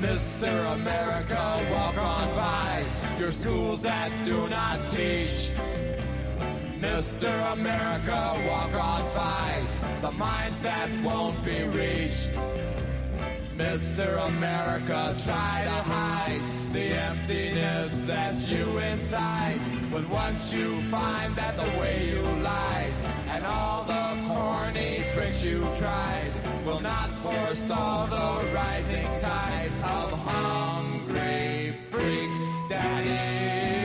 Mr. America, walk on by your schools that do not teach. Mr. America, walk on by the minds that won't be reached. Mr. America, try to hide the emptiness that's you inside. But once you find that the way you lied and all the corny tricks you tried will not forestall the rising tide of hungry freaks, daddy.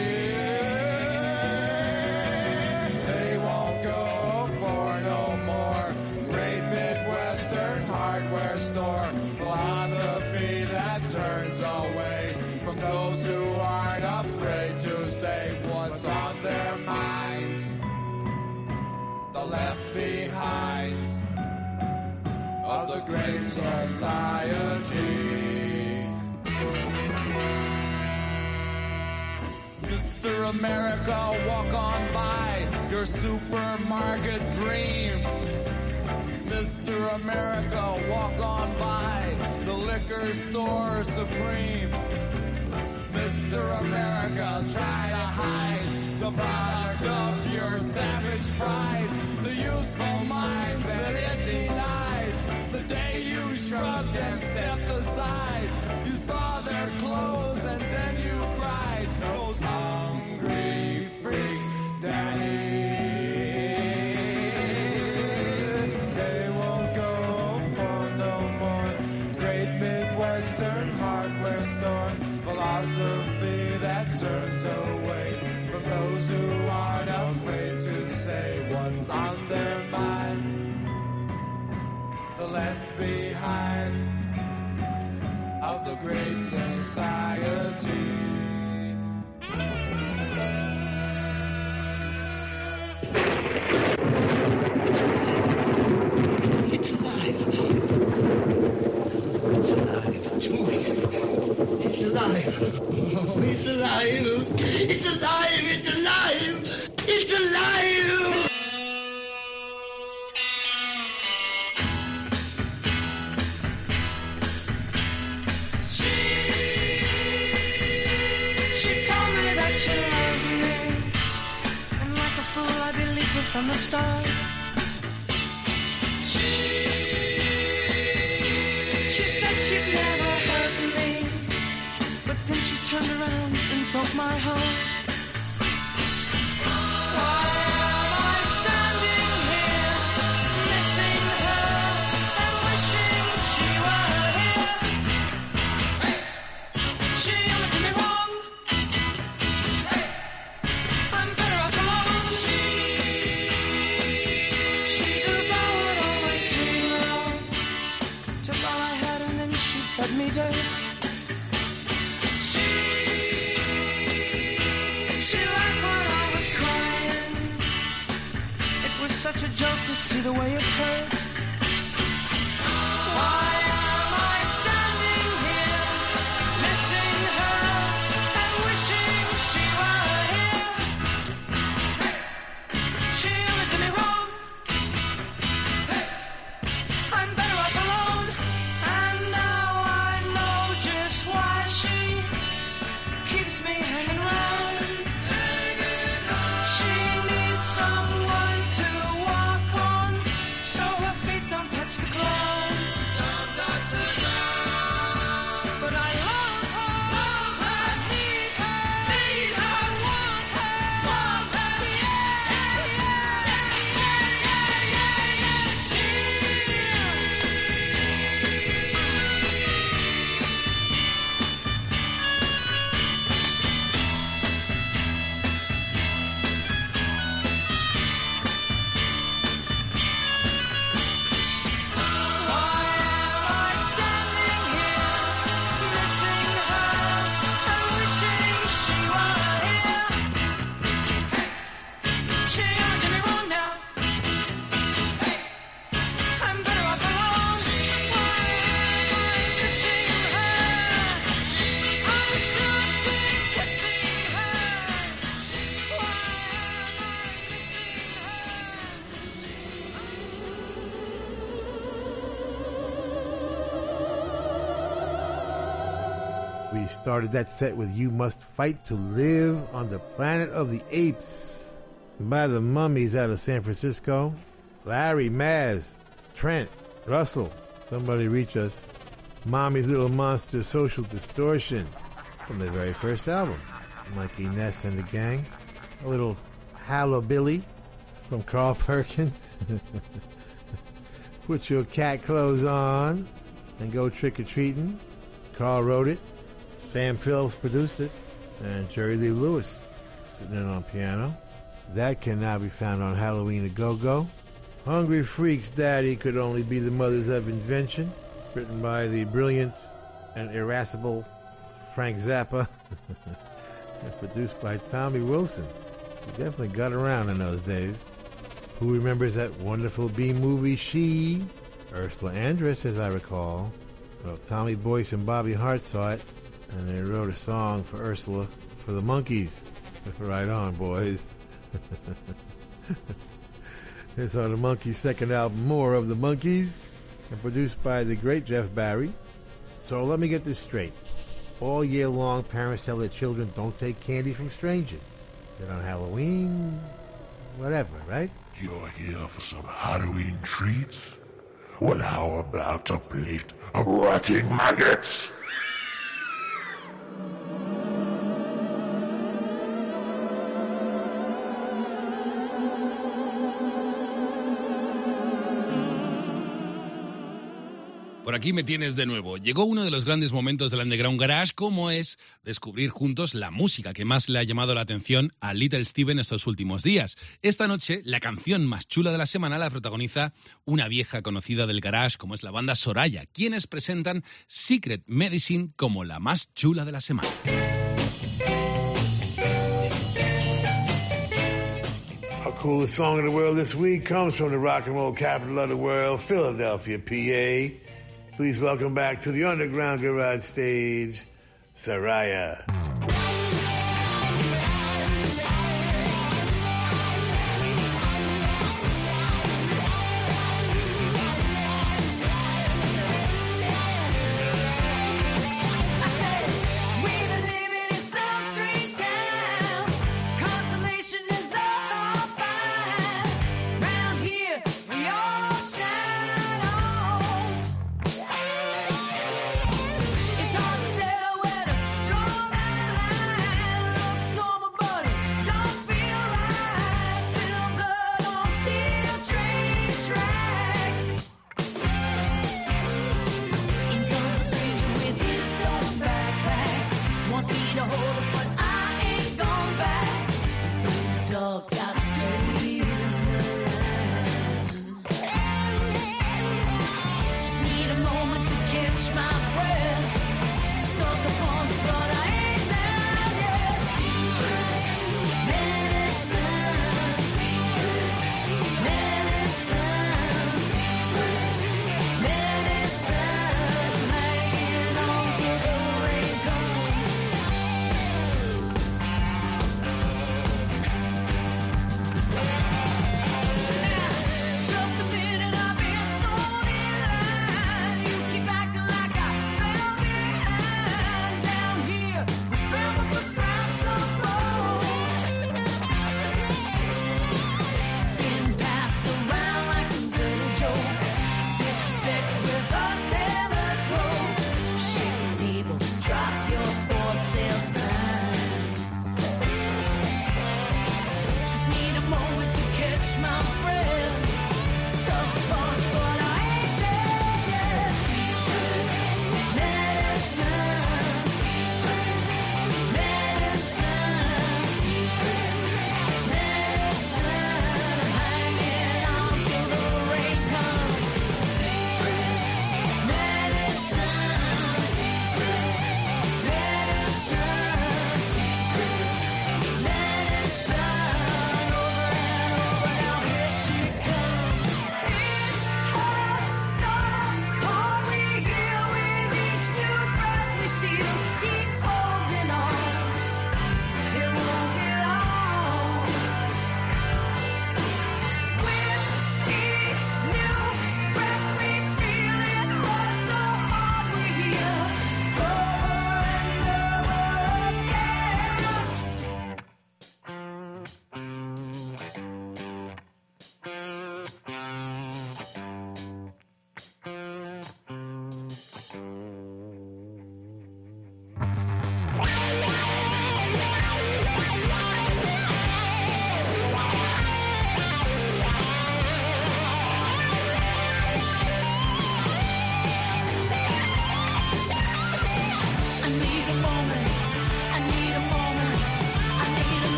Society. Mr. America, walk on by your supermarket dream. Mr. America, walk on by the liquor store supreme. Mr. America, try to hide the product of your savage pride, the useful minds that it denied. Shrugged and stepped aside, you saw their clothes the great society. It's started that set with You Must Fight to Live on the Planet of the Apes by the Mummies out of San Francisco. Larry, Maz, Trent, Russell, somebody reach us. Mommy's Little Monster Social Distortion from their very first album. Mikey Ness and the gang. A little Billy from Carl Perkins. Put your cat clothes on and go trick or treating. Carl wrote it. Sam Phillips produced it. And Jerry Lee Lewis sitting in on piano. That can now be found on Halloween a Go Go. Hungry Freak's Daddy could only be the mothers of invention. Written by the brilliant and irascible Frank Zappa. and produced by Tommy Wilson. He definitely got around in those days. Who remembers that wonderful B movie She? Ursula Andress, as I recall. Well, Tommy Boyce and Bobby Hart saw it, and they wrote a song for Ursula for the Monkees. right on, boys. it's on the Monkees' second album, More of the Monkees, and produced by the great Jeff Barry. So let me get this straight. All year long, parents tell their children don't take candy from strangers. Then on Halloween, whatever, right? You're here for some Halloween treats? Well, how about a plate of rotting maggots? Por aquí me tienes de nuevo. Llegó uno de los grandes momentos del Underground Garage, como es descubrir juntos la música que más le ha llamado la atención a Little Steven estos últimos días. Esta noche, la canción más chula de la semana la protagoniza una vieja conocida del garage, como es la banda Soraya, quienes presentan Secret Medicine como la más chula de la semana. Capital Philadelphia, PA. Please welcome back to the Underground Garage stage, Saraya.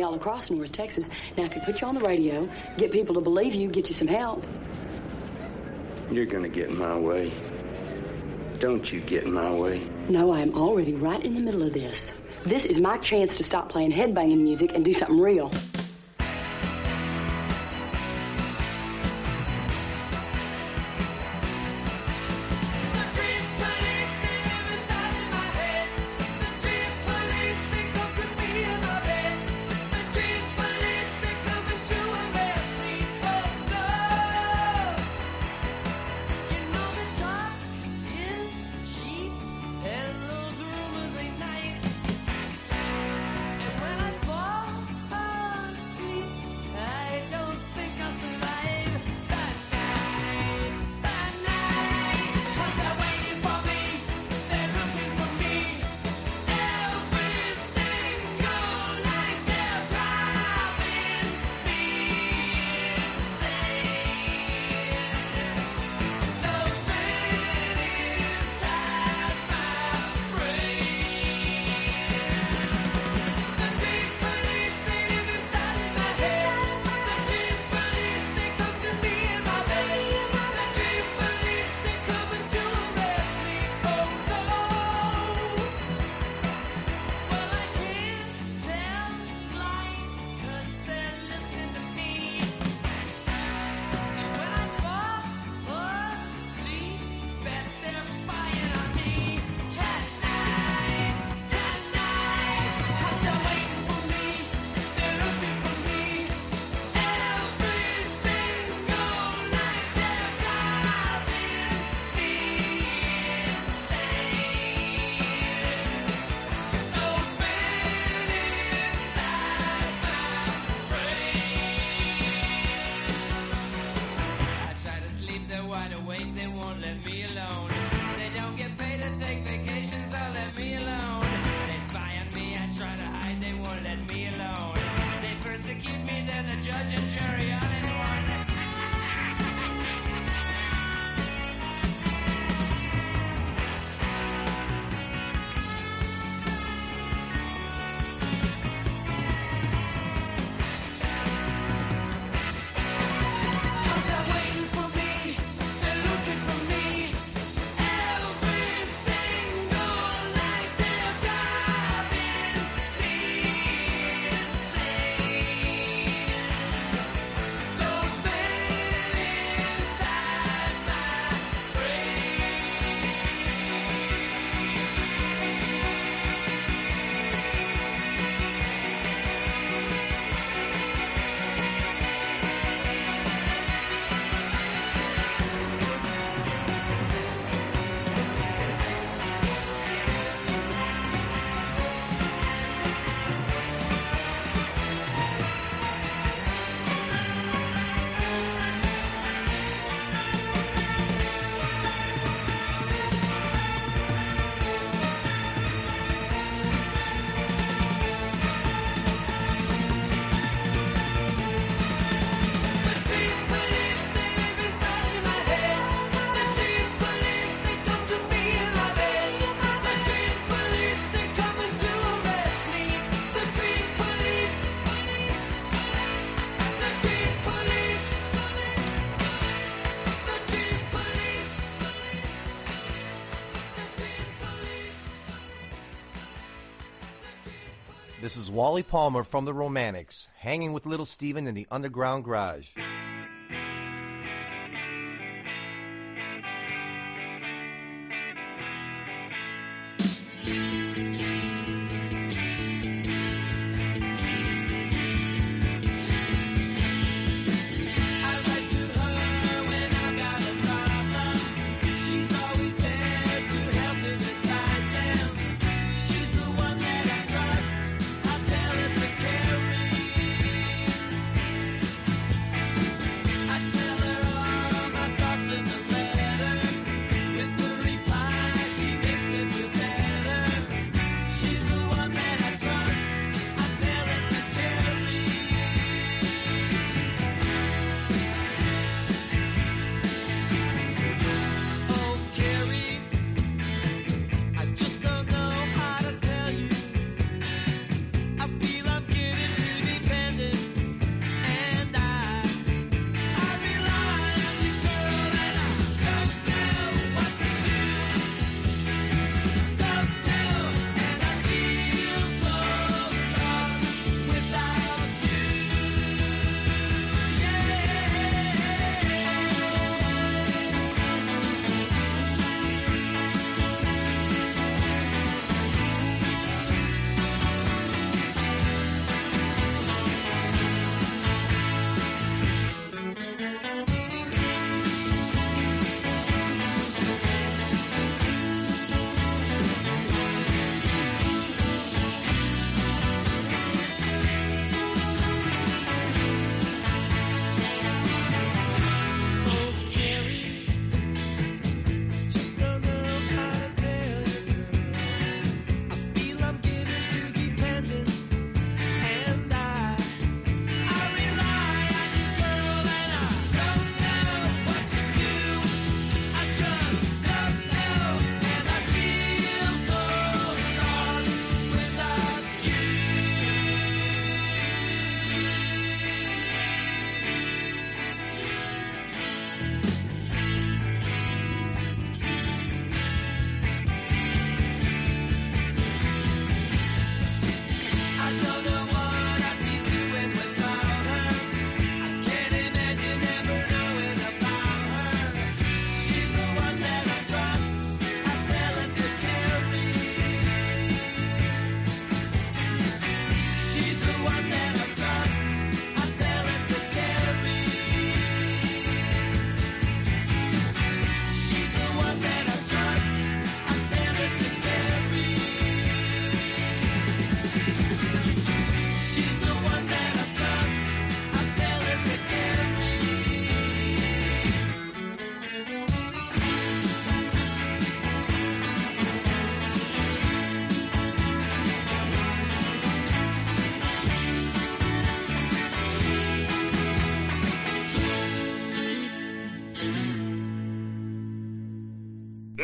Me all across North Texas. Now I could put you on the radio, get people to believe you, get you some help. You're gonna get in my way. Don't you get in my way. No, I am already right in the middle of this. This is my chance to stop playing headbanging music and do something real. Wally Palmer from the Romantics, hanging with Little Steven in the underground garage.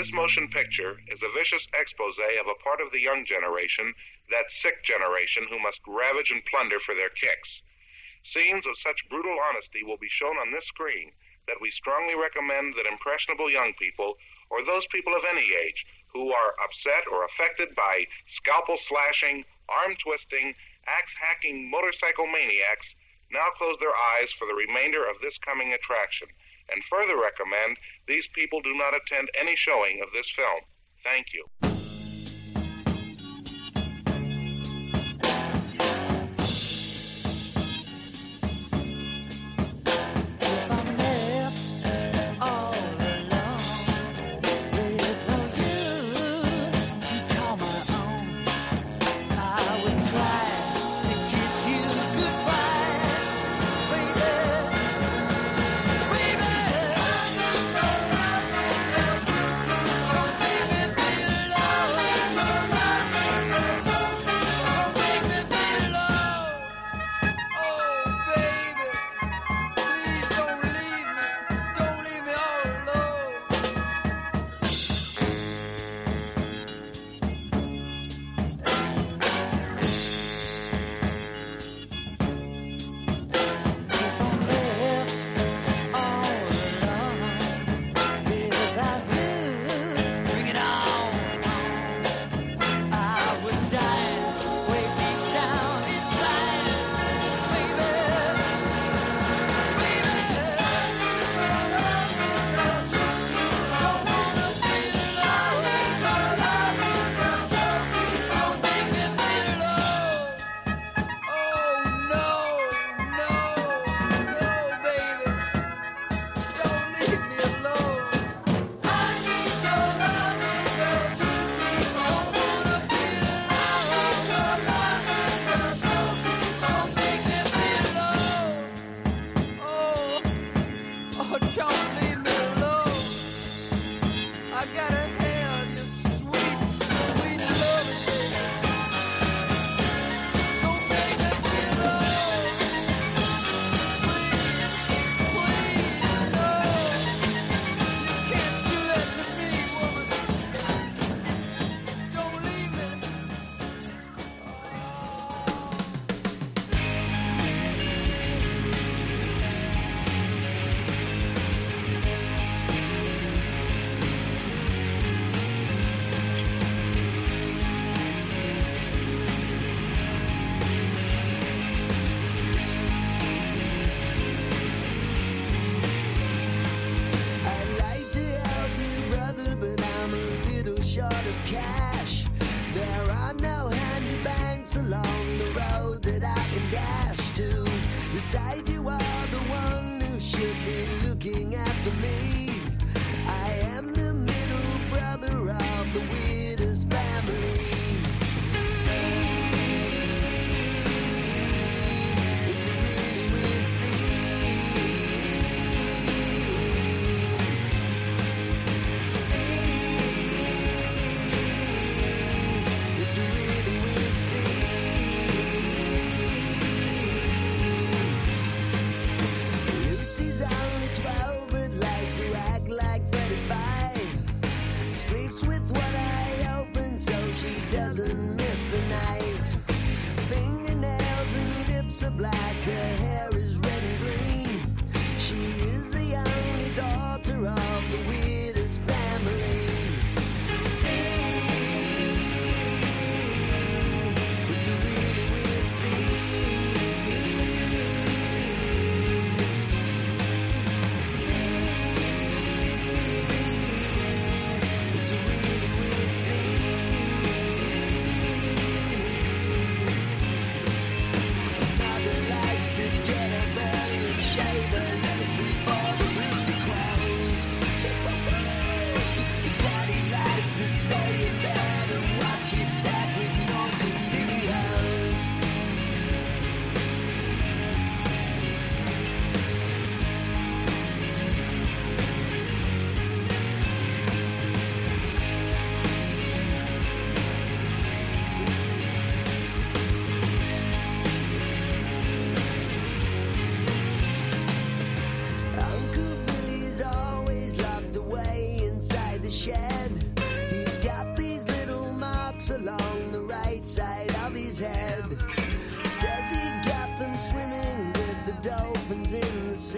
This motion picture is a vicious expose of a part of the young generation, that sick generation who must ravage and plunder for their kicks. Scenes of such brutal honesty will be shown on this screen that we strongly recommend that impressionable young people, or those people of any age, who are upset or affected by scalpel slashing, arm twisting, axe hacking motorcycle maniacs, now close their eyes for the remainder of this coming attraction, and further recommend these people do not attend any showing of this film. Thank you.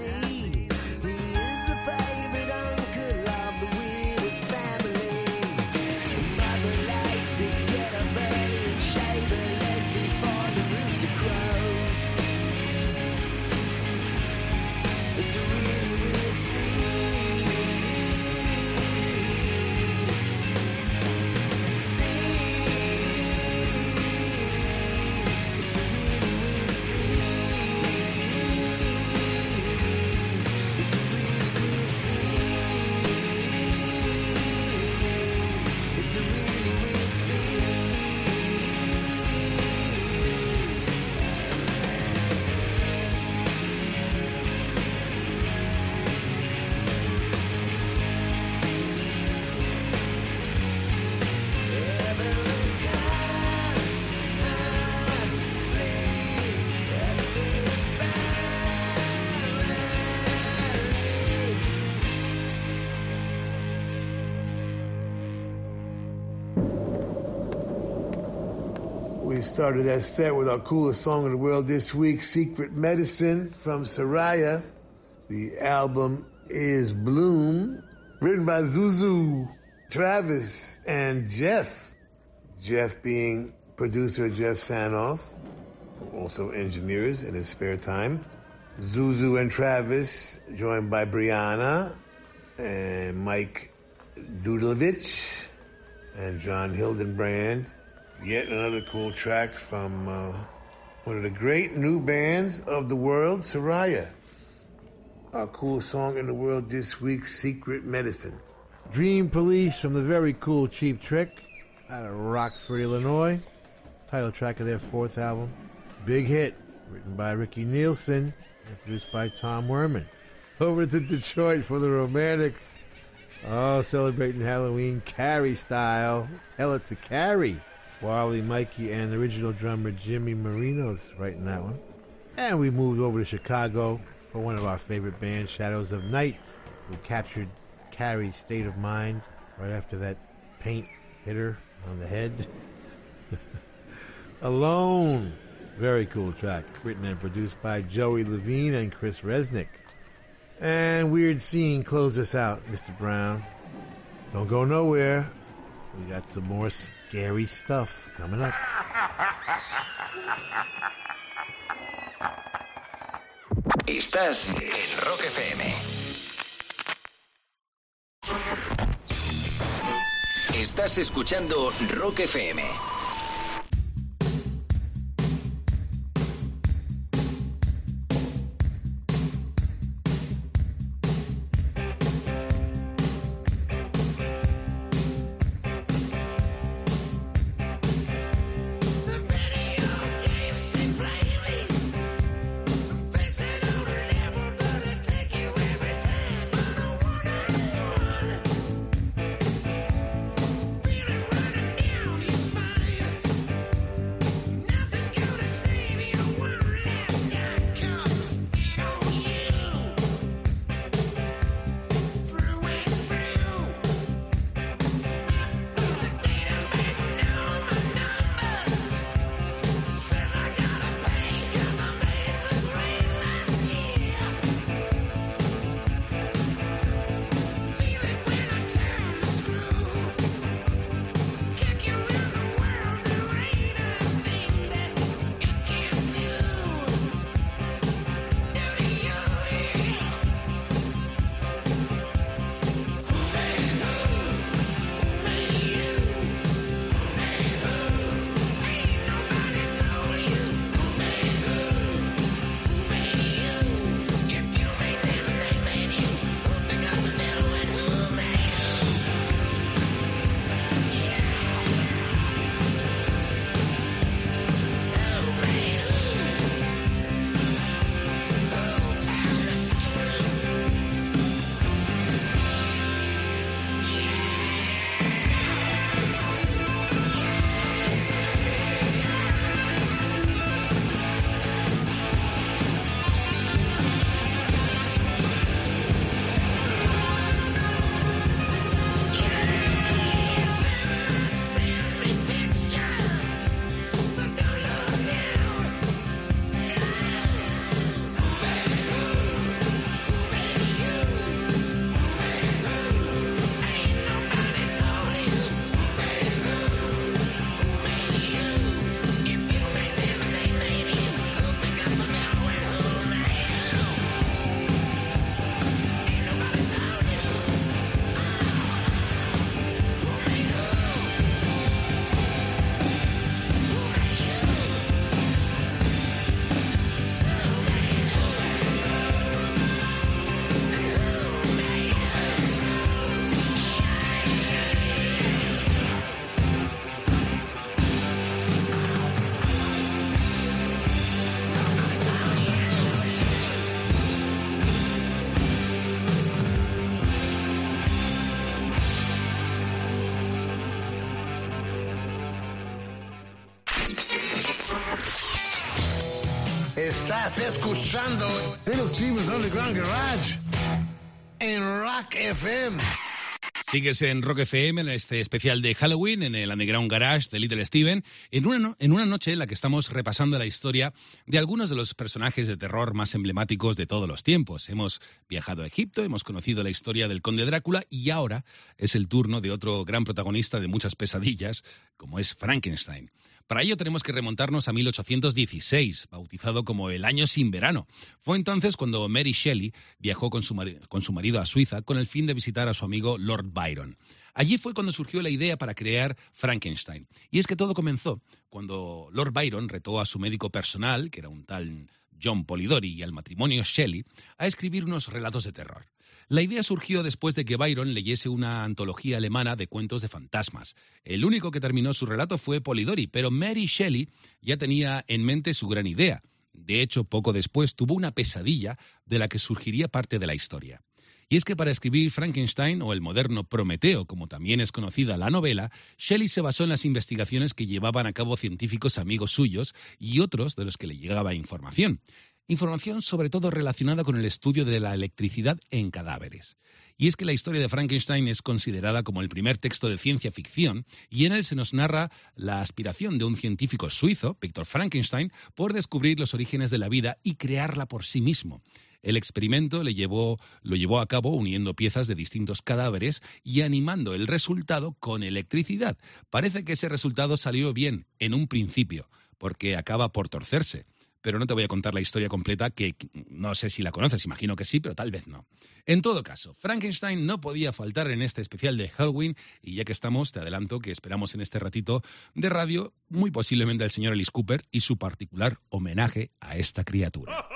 see. Started that set with our coolest song in the world this week, Secret Medicine from Soraya. The album is Bloom, written by Zuzu, Travis, and Jeff. Jeff being producer Jeff Sanoff, also engineers in his spare time. Zuzu and Travis, joined by Brianna and Mike Dudlovich and John Hildenbrand. Yet another cool track from uh, one of the great new bands of the world, Soraya. Our cool song in the world this week, Secret Medicine. Dream Police from the very cool Cheap Trick out of Rockford, Illinois. Title track of their fourth album. Big hit, written by Ricky Nielsen and produced by Tom Werman. Over to Detroit for the Romantics. Oh, celebrating Halloween Carrie style. Tell it to Carrie. Wally Mikey and original drummer Jimmy Marinos writing that one. And we moved over to Chicago for one of our favorite bands, Shadows of Knight. who captured Carrie's state of mind right after that paint hit her on the head. Alone. Very cool track, written and produced by Joey Levine and Chris Resnick. And Weird Scene close us out, Mr. Brown. Don't go nowhere. We got some more scary stuff coming up. Estás en Rock FM. Estás escuchando Rock FM. Escuchando Little Steven's Underground Garage en Rock FM. Sigues en Rock FM en este especial de Halloween en el Underground Garage de Little Steven, en una, en una noche en la que estamos repasando la historia de algunos de los personajes de terror más emblemáticos de todos los tiempos. Hemos viajado a Egipto, hemos conocido la historia del conde Drácula y ahora es el turno de otro gran protagonista de muchas pesadillas, como es Frankenstein. Para ello tenemos que remontarnos a 1816, bautizado como el año sin verano. Fue entonces cuando Mary Shelley viajó con su, con su marido a Suiza con el fin de visitar a su amigo Lord Byron. Allí fue cuando surgió la idea para crear Frankenstein. Y es que todo comenzó cuando Lord Byron retó a su médico personal, que era un tal John Polidori, y al matrimonio Shelley, a escribir unos relatos de terror. La idea surgió después de que Byron leyese una antología alemana de cuentos de fantasmas. El único que terminó su relato fue Polidori, pero Mary Shelley ya tenía en mente su gran idea. De hecho, poco después tuvo una pesadilla de la que surgiría parte de la historia. Y es que para escribir Frankenstein o el moderno Prometeo, como también es conocida la novela, Shelley se basó en las investigaciones que llevaban a cabo científicos amigos suyos y otros de los que le llegaba información. Información sobre todo relacionada con el estudio de la electricidad en cadáveres. Y es que la historia de Frankenstein es considerada como el primer texto de ciencia ficción y en él se nos narra la aspiración de un científico suizo, Victor Frankenstein, por descubrir los orígenes de la vida y crearla por sí mismo. El experimento le llevó, lo llevó a cabo uniendo piezas de distintos cadáveres y animando el resultado con electricidad. Parece que ese resultado salió bien en un principio, porque acaba por torcerse. Pero no te voy a contar la historia completa, que no sé si la conoces, imagino que sí, pero tal vez no. En todo caso, Frankenstein no podía faltar en este especial de Halloween, y ya que estamos, te adelanto que esperamos en este ratito de radio, muy posiblemente al señor Alice Cooper y su particular homenaje a esta criatura.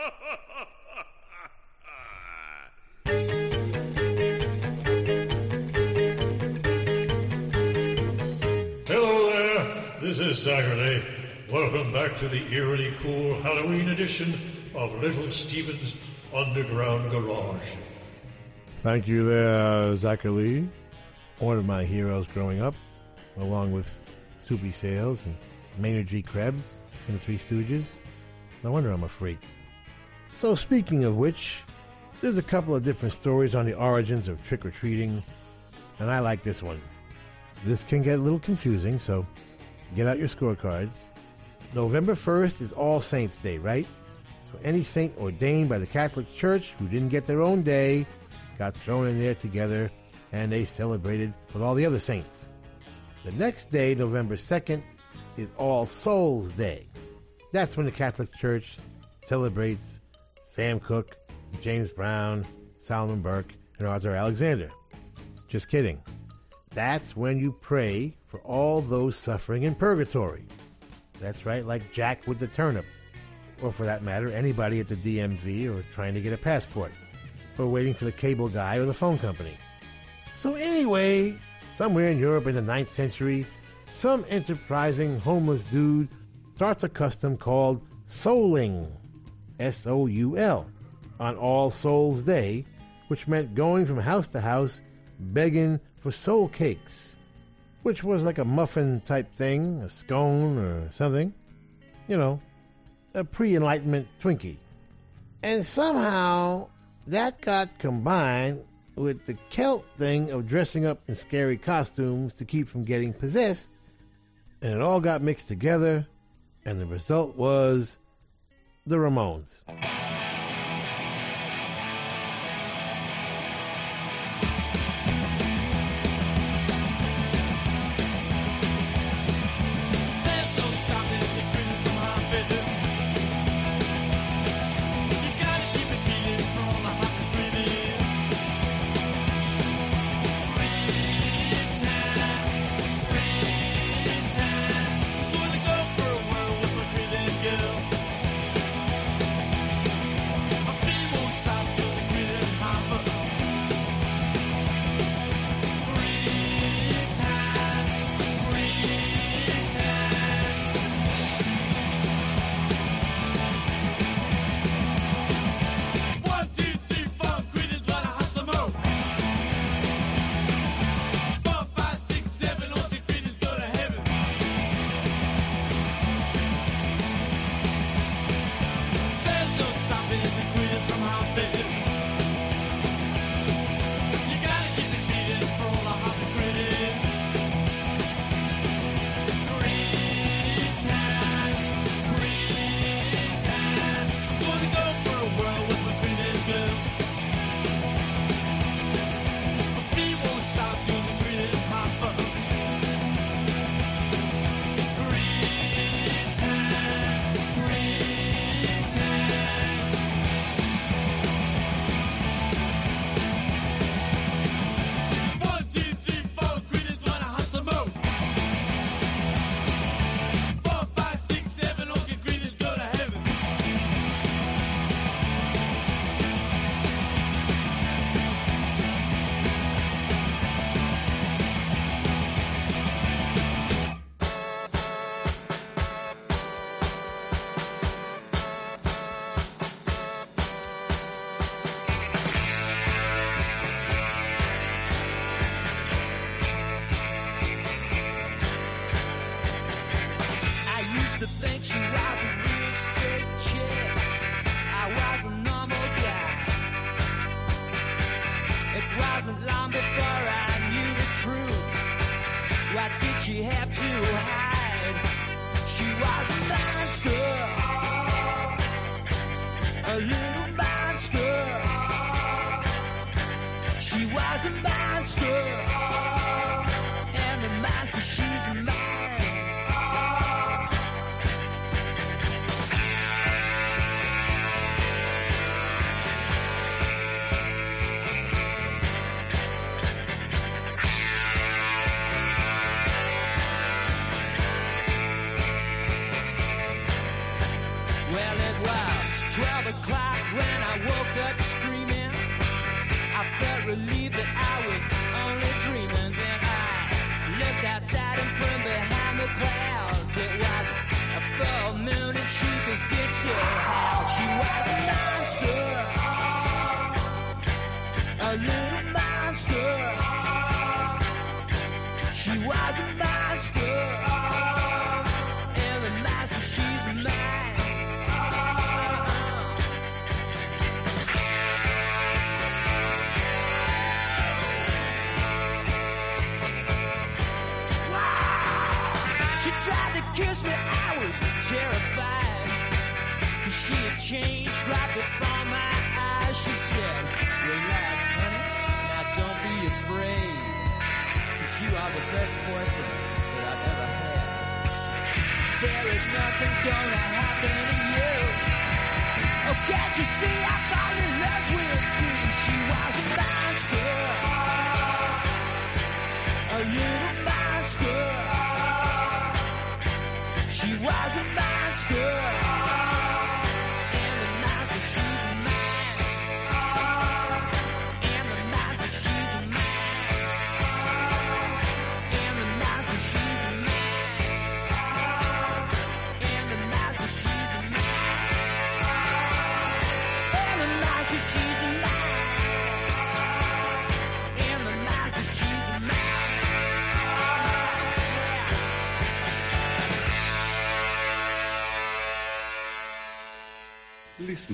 Hello there, this is Saturday. Welcome back to the eerily cool Halloween edition of Little Steven's Underground Garage. Thank you there, Zacherle, One of my heroes growing up, along with Soupy Sales and Maynard G. Krebs and the Three Stooges. No wonder I'm a freak. So, speaking of which, there's a couple of different stories on the origins of trick or treating, and I like this one. This can get a little confusing, so get out your scorecards. November 1st is All Saints' Day, right? So any saint ordained by the Catholic Church who didn't get their own day got thrown in there together and they celebrated with all the other saints. The next day, November 2nd, is All Souls' Day. That's when the Catholic Church celebrates Sam Cooke, James Brown, Solomon Burke, and Arthur Alexander. Just kidding. That's when you pray for all those suffering in purgatory. That's right, like Jack with the turnip. Or for that matter, anybody at the DMV or trying to get a passport. Or waiting for the cable guy or the phone company. So, anyway, somewhere in Europe in the 9th century, some enterprising homeless dude starts a custom called souling. S O U L. On All Souls Day, which meant going from house to house begging for soul cakes, which was like a muffin type thing, a scone or something. You know, a pre Enlightenment Twinkie. And somehow that got combined with the Celt thing of dressing up in scary costumes to keep from getting possessed, and it all got mixed together, and the result was the Ramones.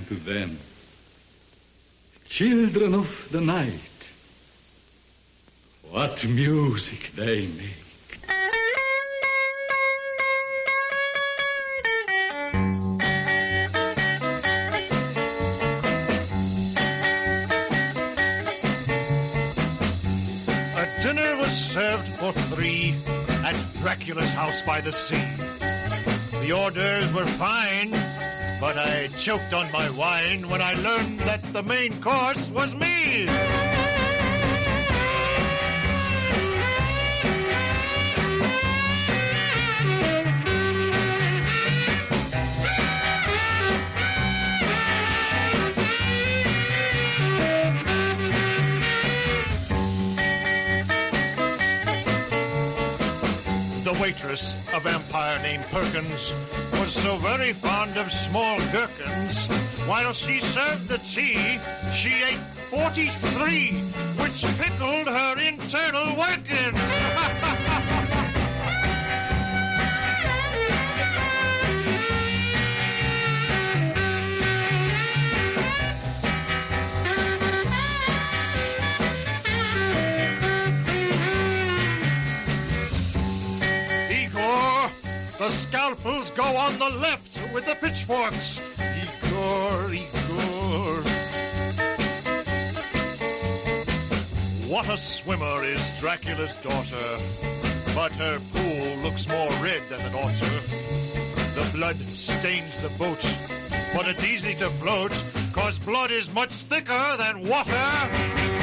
To them. Children of the night. What music they make. A dinner was served for three at Dracula's house by the sea. The orders were fine, but I choked on my wine when I learned that the main course was me. The waitress, a vampire named Perkins, was so very fond of small gherkins. While she served the tea, she ate 43, which pickled her internal workings. the scalpels go on the left with the pitchforks. Igor, Igor. What a swimmer is Dracula's daughter, but her pool looks more red than ought to. The blood stains the boat, but it's easy to float, cause blood is much thicker than water.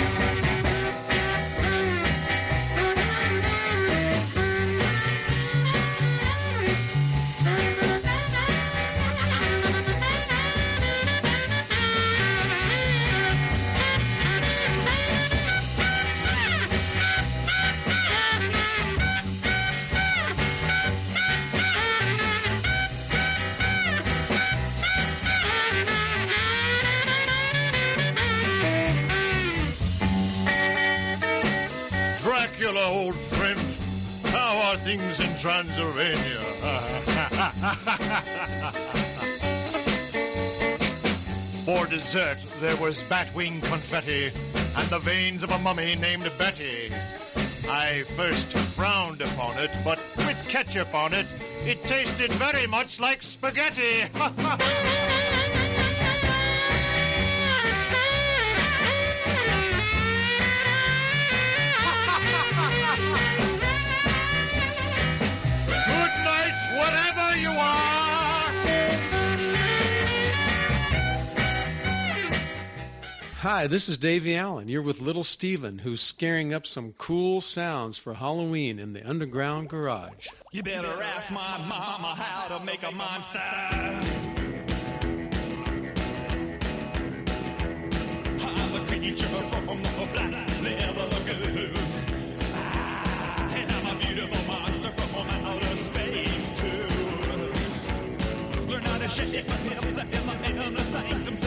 old friend. How are things in Transylvania? For dessert, there was batwing confetti and the veins of a mummy named Betty. I first frowned upon it, but with ketchup on it, it tasted very much like spaghetti. Hi, this is Davie Allan. You're with Little Steven, who's scaring up some cool sounds for Halloween in the underground garage. You better ask my mama how to make a monster. I'm a creature from the black leather lagoon. Ah, and I'm a beautiful monster from outer space, too. Learn how to shake my hips and my inner sanctum.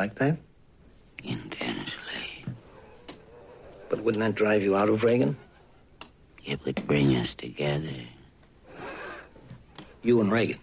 like that? Intensely. But wouldn't that drive you out of Reagan? It would bring us together. You and Reagan.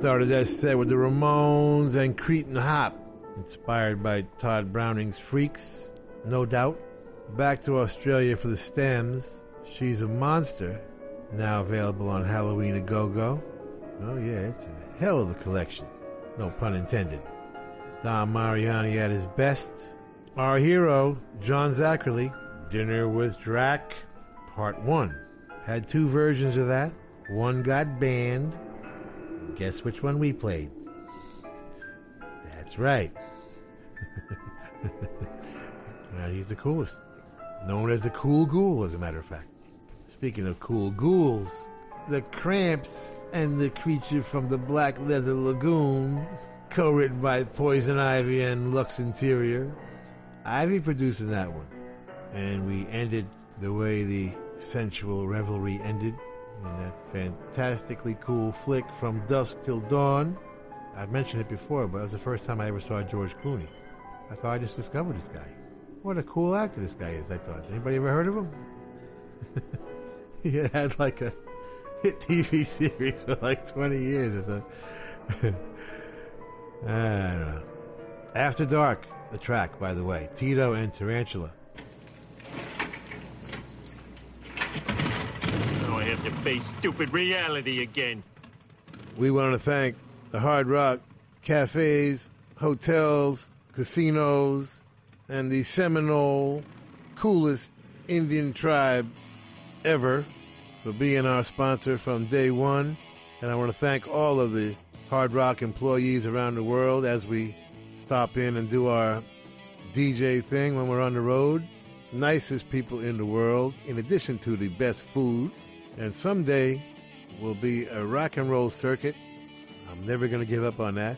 Started that set with the Ramones and Cretin Hop, inspired by Tod Browning's Freaks, no doubt. Back to Australia for the stems. She's a monster, now available on Halloween a Go Go. Oh, yeah, it's a hell of a collection. No pun intended. Don Mariani at his best. Our hero, John Zacherle, Dinner with Drac, Part 1. Had two versions of that. One got banned. Guess which one we played? That's right. well, he's the coolest. Known as the Cool Ghoul, as a matter of fact. Speaking of cool ghouls, the Cramps and the creature from the Black Leather Lagoon, co written by Poison Ivy and Lux Interior. Ivy producing that one. And we ended the way the sensual revelry ended in that fantastically cool flick from dusk till dawn. I've mentioned it before, but it was the first time I ever saw George Clooney. I thought I just discovered this guy. What a cool actor this guy is, I thought. Anybody ever heard of him? he had like a hit TV series for like 20 years. It's a. I don't know. After Dark, the track, by the way. Tito and Tarantula. Now I have to face stupid reality again. We want to thank the Hard Rock cafes, hotels, casinos, and the Seminole coolest Indian tribe ever for being our sponsor from day one. And I want to thank all of the Hard Rock employees around the world as we stop in and do our DJ thing when we're on the road. Nicest people in the world, in addition to the best food. And someday will be a rock and roll circuit. I'm never going to give up on that.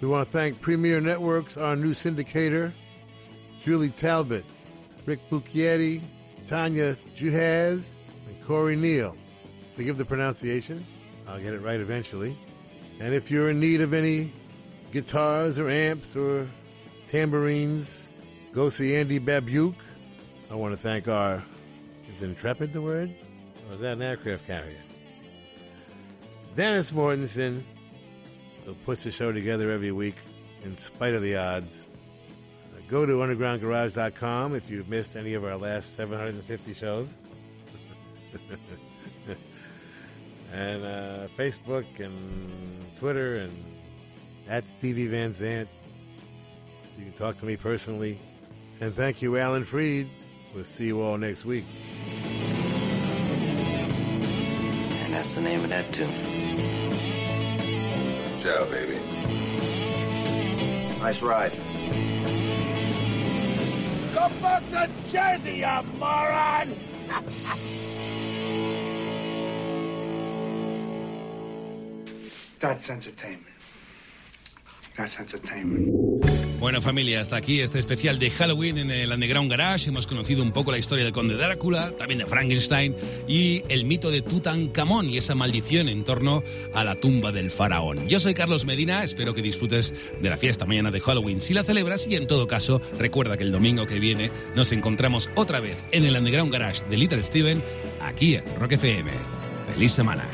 We want to thank Premier Networks, our new syndicator, Julie Talbot, Rick Bucchietti, Tanya Juhaz, and Corey Neal. Forgive the pronunciation. I'll get it right eventually. And if you're in need of any guitars or amps or tambourines, go see Andy Babiuk. I want to thank our, is Intrepid the word? Is that an aircraft carrier? Dennis Mortensen, who puts the show together every week in spite of the odds. Uh, Go to undergroundgarage.com if you've missed any of our last 750 shows. and uh, Facebook and Twitter and at Stevie Van Zandt. You can talk to me personally. And thank you, Alan Freed. We'll see you all next week. And that's the name of that tune. Ciao, baby. Nice ride. Go back to Jersey, you moron! That's entertainment. Entertainment. Bueno familia, hasta aquí este especial de Halloween en el Underground Garage. Hemos conocido un poco la historia del conde Drácula, también de Frankenstein y el mito de Tutankamón y esa maldición en torno a la tumba del faraón. Yo soy Carlos Medina, espero que disfrutes de la fiesta mañana de Halloween si la celebras y en todo caso recuerda que el domingo que viene nos encontramos otra vez en el Underground Garage de Little Steven aquí en Rock FM. ¡Feliz semana!